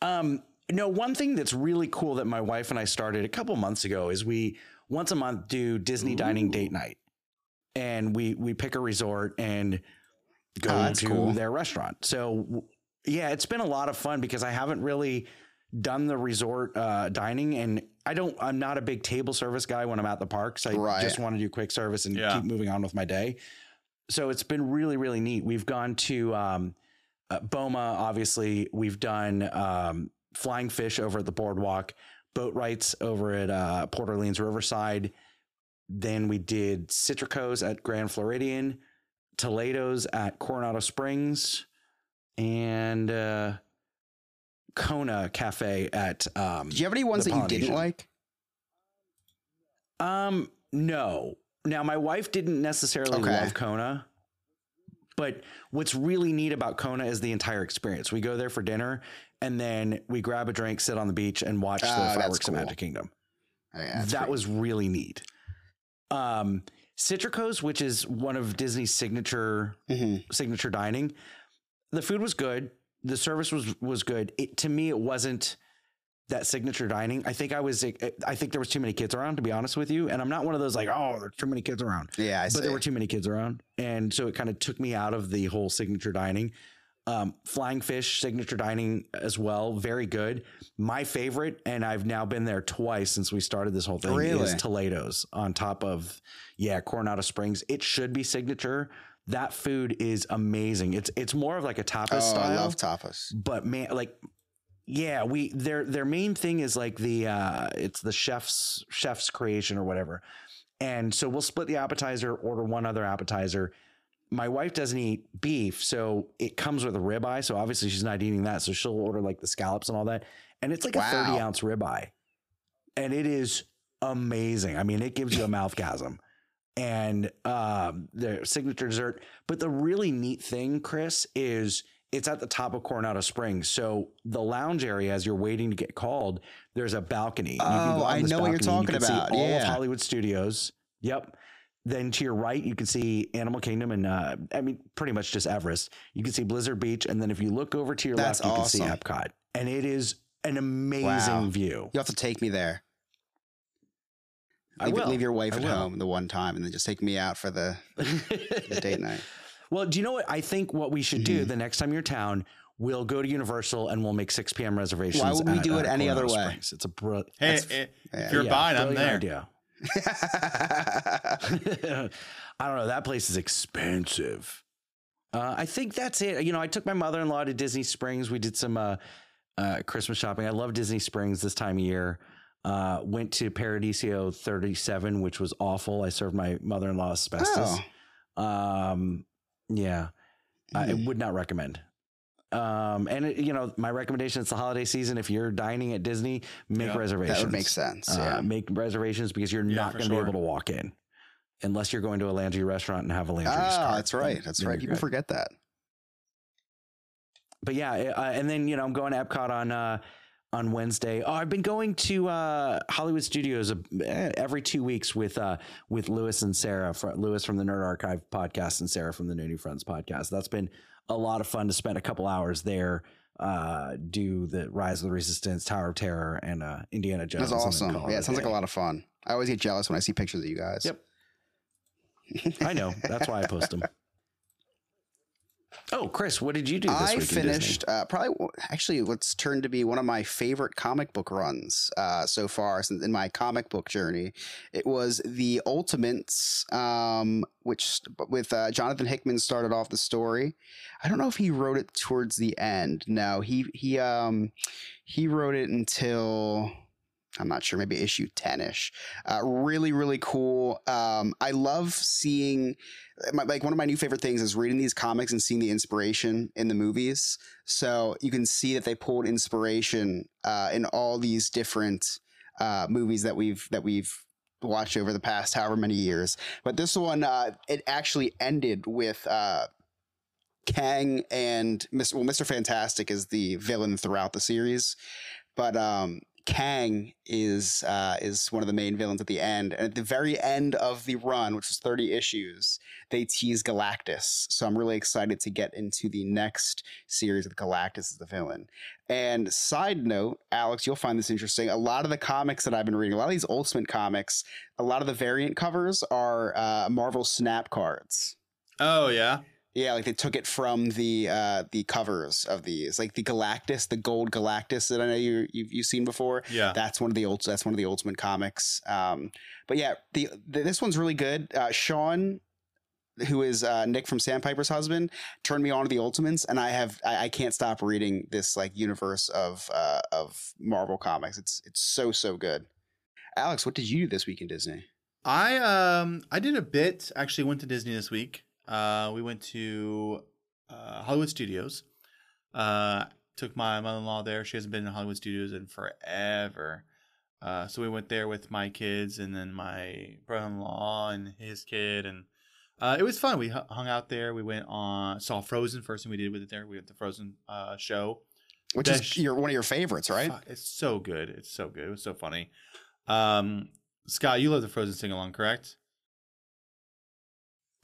Um, no, one thing that's really cool that my wife and I started a couple months ago is we once a month do Disney dining date night. And we we pick a resort and go Oh, to cool. their restaurant. So yeah, it's been a lot of fun because I haven't really done the resort uh, dining and I don't I'm not a big table service guy when I'm at the parks. I Right. just want to do quick service and Yeah. keep moving on with my day. So it's been really really neat. We've gone to um, uh, Boma, obviously. We've done um, flying fish over at the boardwalk, Boatwright's over at uh, Port Orleans Riverside. Then we did Citricos at Grand Floridian, Toledo's at Coronado Springs, and uh, Kona Cafe at. Um, Do you have any ones that you didn't like? Um, no. Now my wife didn't necessarily Okay. love Kona, but what's really neat about Kona is the entire experience. We go there for dinner and then we grab a drink, sit on the beach, and watch Ah, the fireworks cool. at Magic Kingdom. Oh, yeah, that pretty- was really neat. Um, Citricos, which is one of Disney's signature Mhm. signature dining, the food was good. The service was was good. It to me, it wasn't that signature dining. I think I was. I think there was too many kids around. To be honest with you, and I'm not one of those like, oh, there's too many kids around Yeah, I but see. there were too many kids around, and so it kind of took me out of the whole signature dining. Um, Flying Fish signature dining as well, very good. My favorite, and I've now been there twice since we started this whole thing, Really? is Toledo's on top of yeah Coronado Springs. It should be signature. That food is amazing. It's it's more of like a tapas oh, style I love tapas. but man like yeah we their their main thing is like the uh it's the chef's chef's creation or whatever and so we'll split the appetizer order one other appetizer my wife doesn't eat beef so it comes with a ribeye so obviously she's not eating that so she'll order like the scallops and all that and it's like a 30 Wow. ounce ribeye and it is amazing i mean it gives you a mouthgasm and um, their signature dessert. But the really neat thing, Chris, is it's at the top of Coronado Springs. So the lounge area, as you're waiting to get called, there's a balcony. You can Oh, I know what you're balcony, you talking see about. all Yeah. of Hollywood Studios. Yep. Then to your right, you can see Animal Kingdom and uh, I mean, pretty much just Everest. You can see Blizzard Beach, and then if you look over to your That's left, you can see awesome. Epcot, and it is an amazing Wow. view. You have to take me there. I Leave, will. leave your wife I at will. home the one time, and then just take me out for the, *laughs* the date night. Well, do you know what I think? What we should do Mhm. the next time you're in town, we'll go to Universal and we'll make 6 p.m. reservations. Why would we at, do it uh, any other way? Springs. It's a br- Hey, that's- eh, if you're yeah, buying, I'm there. idea. *laughs* I don't know. That place is expensive. Uh, I think that's it. You know, I took my mother in law to Disney Springs. We did some uh, uh, Christmas shopping. I love Disney Springs this time of year. Uh, went to Paradiso 37, which was awful. I served my mother in law asbestos. Oh. Um, yeah, I Mhm. would not recommend. Um, and it, you know, my recommendation it's the holiday season. If you're dining at Disney, make Yeah, reservations. that would make sense. Uh, yeah. Make reservations because you're Yeah, not going to sure. be able to walk in unless you're going to a Landry restaurant and have a Landry's Ah, card. that's right. That's right. People good. forget that. But yeah, uh, and then you know I'm going to Epcot on uh, on Wednesday. Oh, I've been going to uh, Hollywood Studios uh, every two weeks with uh, with Lewis and Sarah, Lewis from the Nerd Archive podcast and Sarah from the No New Friends podcast. That's been a lot of fun to spend a couple hours there. Uh, do the Rise of the Resistance, Tower of Terror, and uh, Indiana Jones. That's awesome. Yeah, it sounds like a lot of fun. I always get jealous when I see pictures of you guys. Yep. *laughs* I know. That's why I post them. Oh, Chris, what did you do this I week? in finished uh, probably actually what's turned to be one of my favorite comic book runs uh, so far since in my comic book journey. It was the Ultimates, um, which with uh, Jonathan Hickman started off the story. I don't know if he wrote it towards the end. No, he he um he wrote it until. I'm not sure, maybe issue 10 ish. Uh, really, really cool. Um, I love seeing my, like one of my new favorite things is reading these comics and seeing the inspiration in the movies. So you can see that they pulled inspiration uh, in all these different uh, movies that we've that we've watched over the past however many years. But this one, uh, it actually ended with uh, Kang and Mr. Well, Mr. Fantastic is the villain throughout the series, but um, Kang is uh, is one of the main villains at the end. And at the very end of the run, which was 30 issues, they tease Galactus. So I'm really excited to get into the next series with Galactus as the villain. And side note, Alex, you'll find this interesting. A lot of the comics that I've been reading, a lot of these Ultimate comics, a lot of the variant covers are uh, Marvel Snap cards. Oh yeah. Yeah, like they took it from the uh, the covers of these, like the Galactus, the gold Galactus that I know you you've, you've seen before. Yeah. That's one of the old. That's one of the Ultimate comics. Um, but yeah, the, the this one's really good. Uh, Sean, who is uh, Nick from Sandpiper's husband, turned me on to the Ultimates, and I have I, I can't stop reading this like universe of uh, of Marvel comics. It's it's so so good. Alex, what did you do this week in Disney? I um I did a bit. Actually, went to Disney this week. Uh, we went to uh, Hollywood Studios. Uh, took my mother-in-law there. She hasn't been in Hollywood Studios in forever. Uh, so we went there with my kids and then my brother-in-law and his kid, and uh, it was fun. We hu- hung out there. We went on saw Frozen. First thing we did with it there, we went to Frozen uh, show. Which Best- is your one of your favorites, right? Fuck, It's so good. It's so good. It was so funny. Um, Scott, you love the Frozen sing along, correct?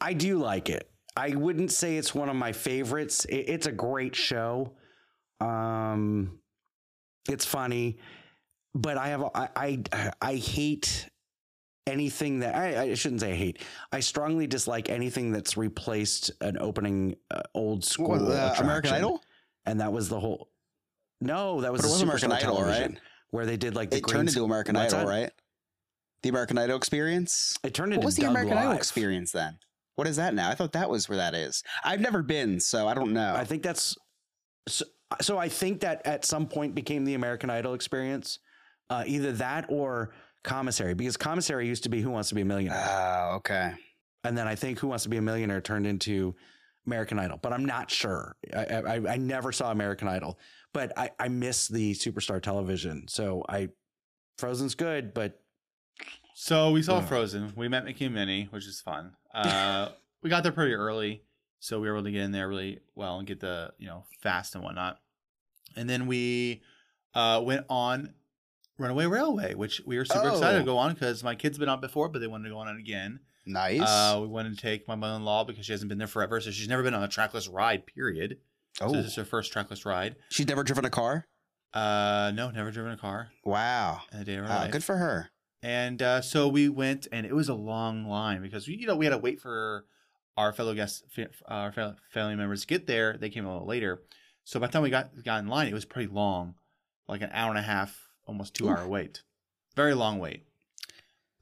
I do like it. I wouldn't say it's one of my favorites. It, it's a great show. Um, it's funny, but I have I I, I hate anything that I, I shouldn't say I hate. I strongly dislike anything that's replaced an opening uh, old school What, uh, American. Idol? and that was the whole. No, that was But it the was American Idol, right? Where they did like the It turned into American Idol, that? right? The American Idol experience. It turned into What was the Doug American Idol experience then? What is that now? I thought that was where that is. I've never been, so I don't know. I think that's so, so. I think that at some point became the American Idol experience, uh, either that or commissary, because commissary used to be Who Wants to Be a Millionaire, Oh, okay. and then I think Who Wants to Be a Millionaire turned into American Idol, but I'm not sure. I, I, I never saw American Idol, but I, I miss the Superstar television. So I, Frozen's good, but So we saw Ugh. Frozen. We met Mickey and Minnie, which is fun. *laughs* Uh, we got there pretty early, so we were able to get in there really well and get the you know fast and whatnot. And then we uh, went on Runaway Railway, which we were super excited to Oh. go on because my kids been on before, but they wanted to go on it again. Nice. Uh, we wanted to take my mother-in-law because she hasn't been there forever, so she's never been on a trackless ride. Period. oh, So this is her first trackless ride. she's never driven a car. Uh, no, never driven a car Wow. in a day of her Uh, life. good for her. And uh, so we went, and it was a long line because we, you know we had to wait for our fellow guests, our family members to get there. They came a little later, so by the time we got got in line, it was pretty long, like an hour and a half, almost two hour wait, very long wait.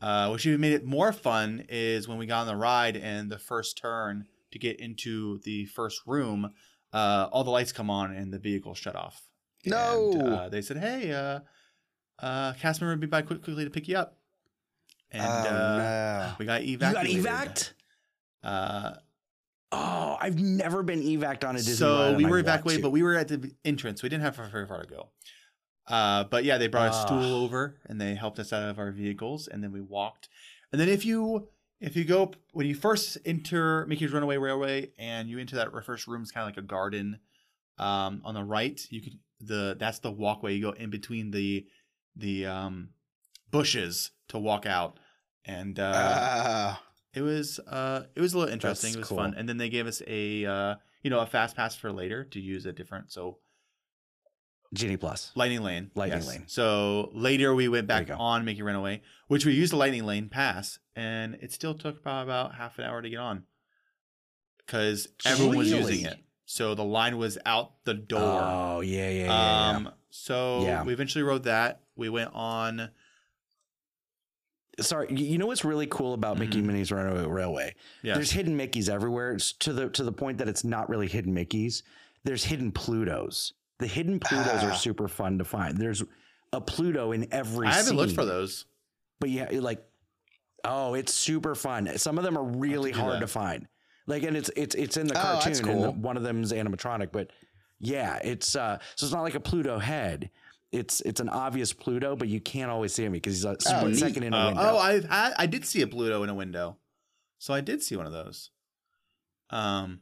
Uh, which even made it more fun is when we got on the ride and the first turn to get into the first room, uh, all the lights come on and the vehicle shut off. No. And, uh, they said, "Hey, uh, cast member will be by quick, quickly to pick you up." And oh uh, no. we got evac. you got evacuated. evac'd. Uh, Oh, I've never been evac'd on a Disney so ride, we were evacuated, but we were at the entrance. We didn't have very far to go. Uh, but yeah, they brought a Ah. stool over and they helped us out of our vehicles, and then we walked. And then if you if you go when you first enter Mickey's Runaway Railway and you enter that first room, it's kind of like a garden. Um, on the right, you could the that's the walkway. You go in between the the um bushes to walk out, and uh, Uh, it was uh it was a little interesting. It was cool. fun. And then they gave us a uh you know a fast pass for later to use a different so Genie Plus. lightning lane. Lightning yes. lane. So later we went back you go. on Mickey Runaway, which we used the lightning lane pass, and it still took about, about half an hour to get on. Because everyone was using it. So the line was out the door. Oh yeah, yeah, yeah. yeah. um so Yeah. we eventually rode that. We went on Sorry, you know what's really cool about Mickey Mhm. Minnie's Runaway Railway? yeah. There's hidden Mickeys everywhere. It's to the to the point that it's not really hidden Mickeys. There's hidden Plutos. The hidden Plutos Ah. are super fun to find. There's a Pluto in every. I haven't looked for those. but yeah, it like, oh, it's super fun. Some of them are really do hard that. to find. Like, and it's it's it's in the Oh, that's cartoon, and the- one of them's animatronic. But yeah, it's uh, so it's not like a Pluto head. It's it's an obvious Pluto, but you can't always see him because he's a Oh, split neat. second in a Uh, window. oh, I've had, I did see a Pluto in a window, so I did see one of those. Um.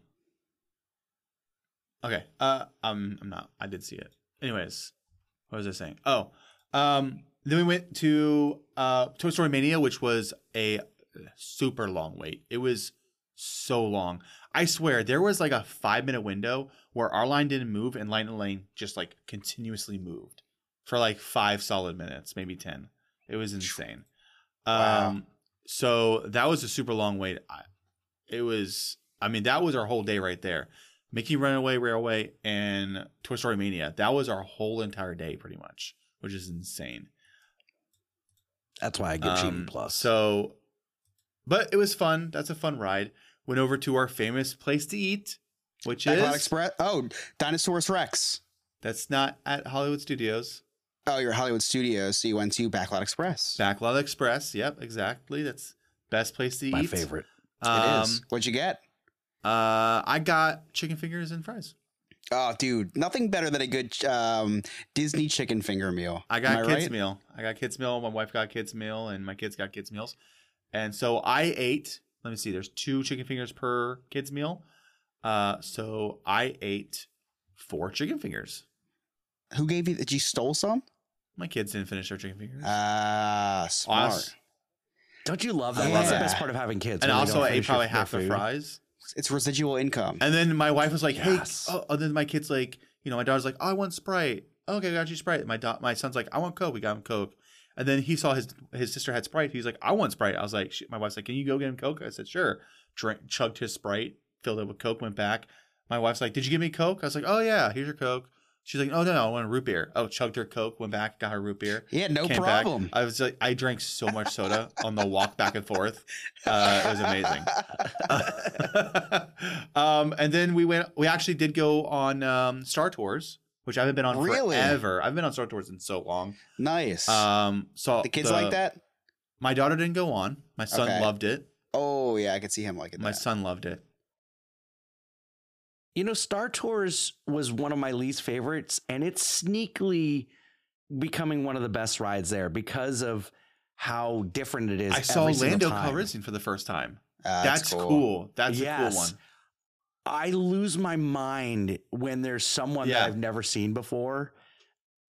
Okay. Uh. Um. I'm not. I did see it. Anyways, what was I saying? Oh. Um. Then we went to uh Toy Story Mania, which was a super long wait. It was so long. I swear there was like a five minute window where our line didn't move and Lightning Lane just like continuously moved for like five solid minutes, maybe ten. It was insane. Wow. Um, so that was a super long wait. I, it was, I mean, that was our whole day right there. Mickey Runaway Railway and Toy Story Mania. That was our whole entire day, pretty much, which is insane. That's why I give Um, Cheating Plus. So, but it was fun. That's a fun ride. Went over to our famous place to eat, which Backlot is Express. Oh, Dinosaurus Rex. that's not at Hollywood Studios. Oh, you're Hollywood Studios, so you went to Backlot Express. Backlot Express. Yep, exactly. That's best place to my eat. My favorite. Um, it is. What'd you get? Uh, I got chicken fingers and fries. Oh, dude, nothing better than a good um, Disney chicken finger meal. I got Am kids right? meal. I got kids meal. My wife got kids meal, and my kids got kids meals. And so I ate. Let me see. There's two chicken fingers per kids meal. Uh, so I ate four chicken fingers. Who gave you? that? you stole some? My kids didn't finish their chicken fingers. Ah, smart. Us- Don't you love that? I That's the best part of having kids. and when they also don't I ate probably their half the food. fries. It's residual income. And then my wife was like, "Hey," Yes. oh, and then my kid's like, you know, my daughter's like, "I want Sprite." Okay, I got you Sprite. My da- my son's like, "I want Coke." We got him Coke. And then he saw his his sister had Sprite. He's like, "I want Sprite." I was like, Shit. "My wife's like, can you go get him Coke?" I said, "Sure." Drank, chugged his Sprite, filled it with Coke, went back. My wife's like, "Did you give me Coke?" I was like, "Oh yeah, here's your Coke." She's like, "Oh no, no, I want a root beer." Oh, chugged her Coke, went back, got her root beer. yeah, no came back. problem. I was like, I drank so much soda *laughs* on the walk back and forth. Uh, it was amazing. *laughs* um, and then we went. We actually did go on um, Star Tours, which I haven't been on Really? forever. I've been on Star Tours in so long. nice. Um, so the kids like that. My daughter didn't go on. My son Okay. loved it. Oh yeah, I could see him liking My that. My son loved it. You know, Star Tours was one of my least favorites, and it's sneakily becoming one of the best rides there because of how different it is. I saw every Lando. Calrissian for the first time. Ah, That's, cool. That's a cool one. I lose my mind when there's someone Yeah. that I've never seen before,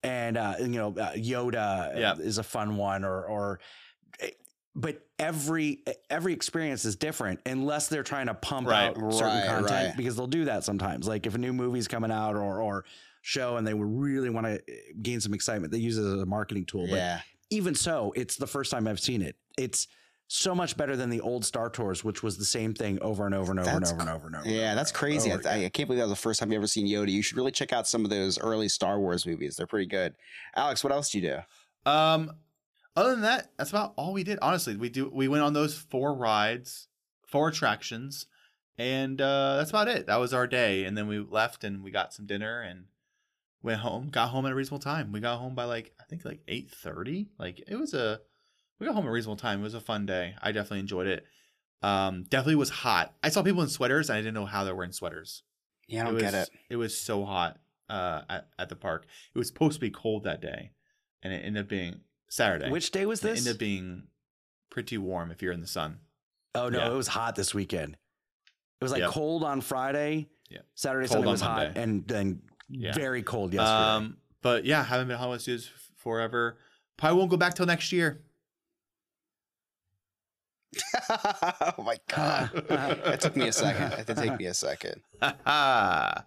and uh, you know uh, Yoda Yeah. is a fun one, or or. But every every experience is different unless they're trying to pump Right. out certain Right, content right. because they'll do that sometimes. Like if a new movie's coming out or or show and they really want to gain some excitement, they use it as a marketing tool. But even so, it's the first time I've seen it. It's so much better than the old Star Tours, which was the same thing over and over and over and That's over and over and over. Yeah, that's crazy. over I, again. I can't believe that was the first time you ever seen Yoda. You should really check out some of those early Star Wars movies. They're pretty good. Alex, what else do you do? Um, other than that, that's about all we did. Honestly, we do we went on those four rides, four attractions, and uh, that's about it. That was our day, and then we left and we got some dinner and went home. Got home at a reasonable time. We got home by like I think like eight thirty. Like it was a we got home at a reasonable time. It was a fun day. I definitely enjoyed it. Um, definitely was hot. I saw people in sweaters, and I didn't know how they were wearing sweaters. Yeah, I don't was, get it. It was so hot uh, at, at the park. It was supposed to be cold that day, and it ended up being Saturday. Which day was this? it this? ended up being pretty warm if you're in the sun. oh no, yeah. it was hot this weekend. It was like Yep. cold on Friday. Yep. Saturday, Cold Sunday on was hot, and then Yeah. very cold yesterday. Um, but yeah, haven't been Hollywood Studios f- forever. Probably won't go back till next year. *laughs* oh my god. it took me a second. It did take me a second. *laughs* and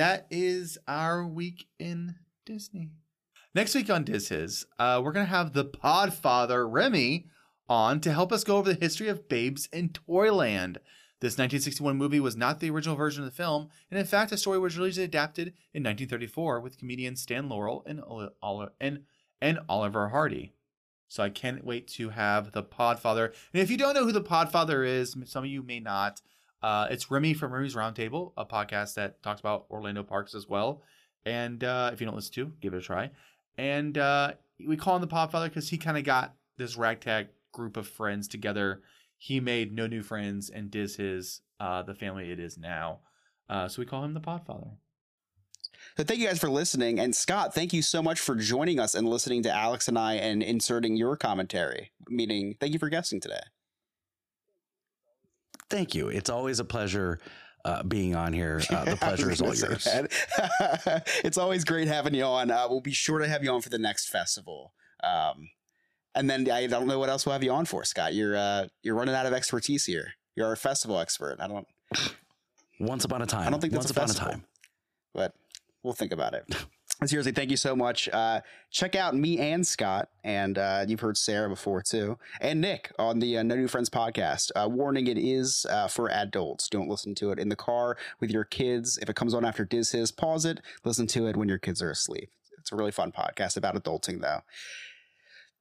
that is our week in Disney. Next week on Diz Hiz, uh, we're gonna have the Podfather Remy on to help us go over the history of Babes in Toyland. This 1961 movie was not the original version of the film, and in fact, the story was originally adapted in 1934 with comedians Stan Laurel and and and Oliver Hardy. So I can't wait to have the Podfather. And if you don't know who the Podfather is, some of you may not. Uh, it's Remy from Remy's Roundtable, a podcast that talks about Orlando parks as well. And uh, if you don't listen to, give it a try. And uh, we call him the Podfather because he kind of got this ragtag group of friends together. He made no new friends and Diz Hiz uh, the family it is now. Uh, so we call him the Podfather. So thank you guys for listening. And Scott, thank you so much for joining us and listening to Alex and I and inserting your commentary. Meaning, thank you for guesting today. Thank you. It's always a pleasure uh, being on here. Uh, the *laughs* pleasure is all yours. *laughs* it's always great having you on. Uh, we'll be sure to have you on for the next festival. Um, and then I don't know what else we'll have you on for, Scott. You're uh, you're running out of expertise here. You're our festival expert. I don't. *sighs* Once upon a time. I don't think that's Once a upon festival. a time. but we'll think about it. *laughs* Seriously, thank you so much. Uh, check out me and Scott, and uh, you've heard Sarah before too, and Nick on the uh, No New Friends podcast. Uh, warning: it is uh, for adults. Don't listen to it in the car with your kids. If it comes on after Diz Hiz, pause it. Listen to it when your kids are asleep. It's a really fun podcast about adulting, though.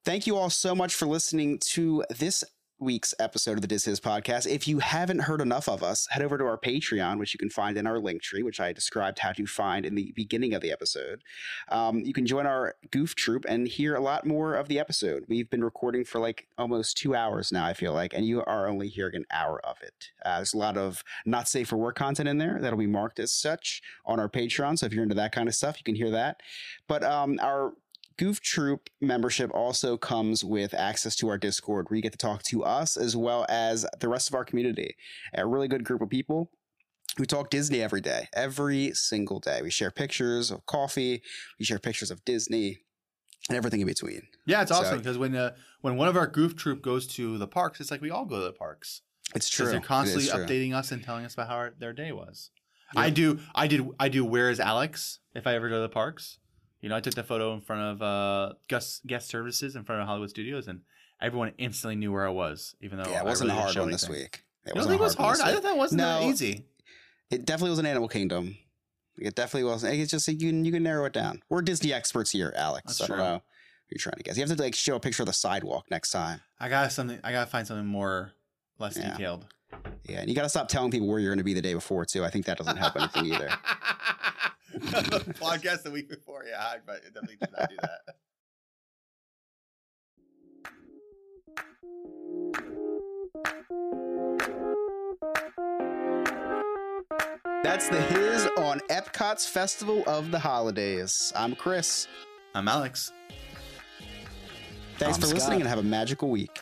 Thank you all so much for listening to this week's episode of the Diz Hiz podcast. If you haven't heard enough of us, head over to our Patreon, which you can find in our link tree, which I described how to find in the beginning of the episode. Um, you can join our goof troop and hear a lot more of the episode. We've been recording for like almost two hours now, I feel like, and you are only hearing an hour of it. Uh, there's a lot of not safe for work content in there that'll be marked as such on our Patreon. So if you're into that kind of stuff, you can hear that. But um, our Goof Troop membership also comes with access to our Discord where you get to talk to us as well as the rest of our community. A really good group of people who talk Disney every day, every single day. We share pictures of coffee, we share pictures of Disney, and everything in between. Yeah, it's awesome because when uh, when one of our goof troop goes to the parks, it's like we all go to the parks It's true. they're constantly true. updating us and telling us about how our, their day was. I do, I did, I do. Where is Alex? If I ever go to the parks, you know, I took the photo in front of uh, guest guest services in front of Hollywood Studios, and everyone instantly knew where I was, even though Yeah, it I wasn't really hard on this week. It You don't wasn't think it was hard? I thought that wasn't that No. easy. It definitely was an Animal Kingdom. It definitely wasn't. It's just you can you can narrow it down. We're Disney experts here, Alex. That's I don't true. know. who You're trying to guess. You have to like show a picture of the sidewalk next time. I got something. I gotta find something more less Yeah. detailed. Yeah, and you got to stop telling people where you're going to be the day before too. I think that doesn't help anything either. *laughs* *laughs* Podcast the week before. Yeah, I but I definitely did not do that. That's the His on Epcot's Festival of the Holidays. I'm Chris. I'm Alex. Thanks I'm for Scott. listening and have a magical week.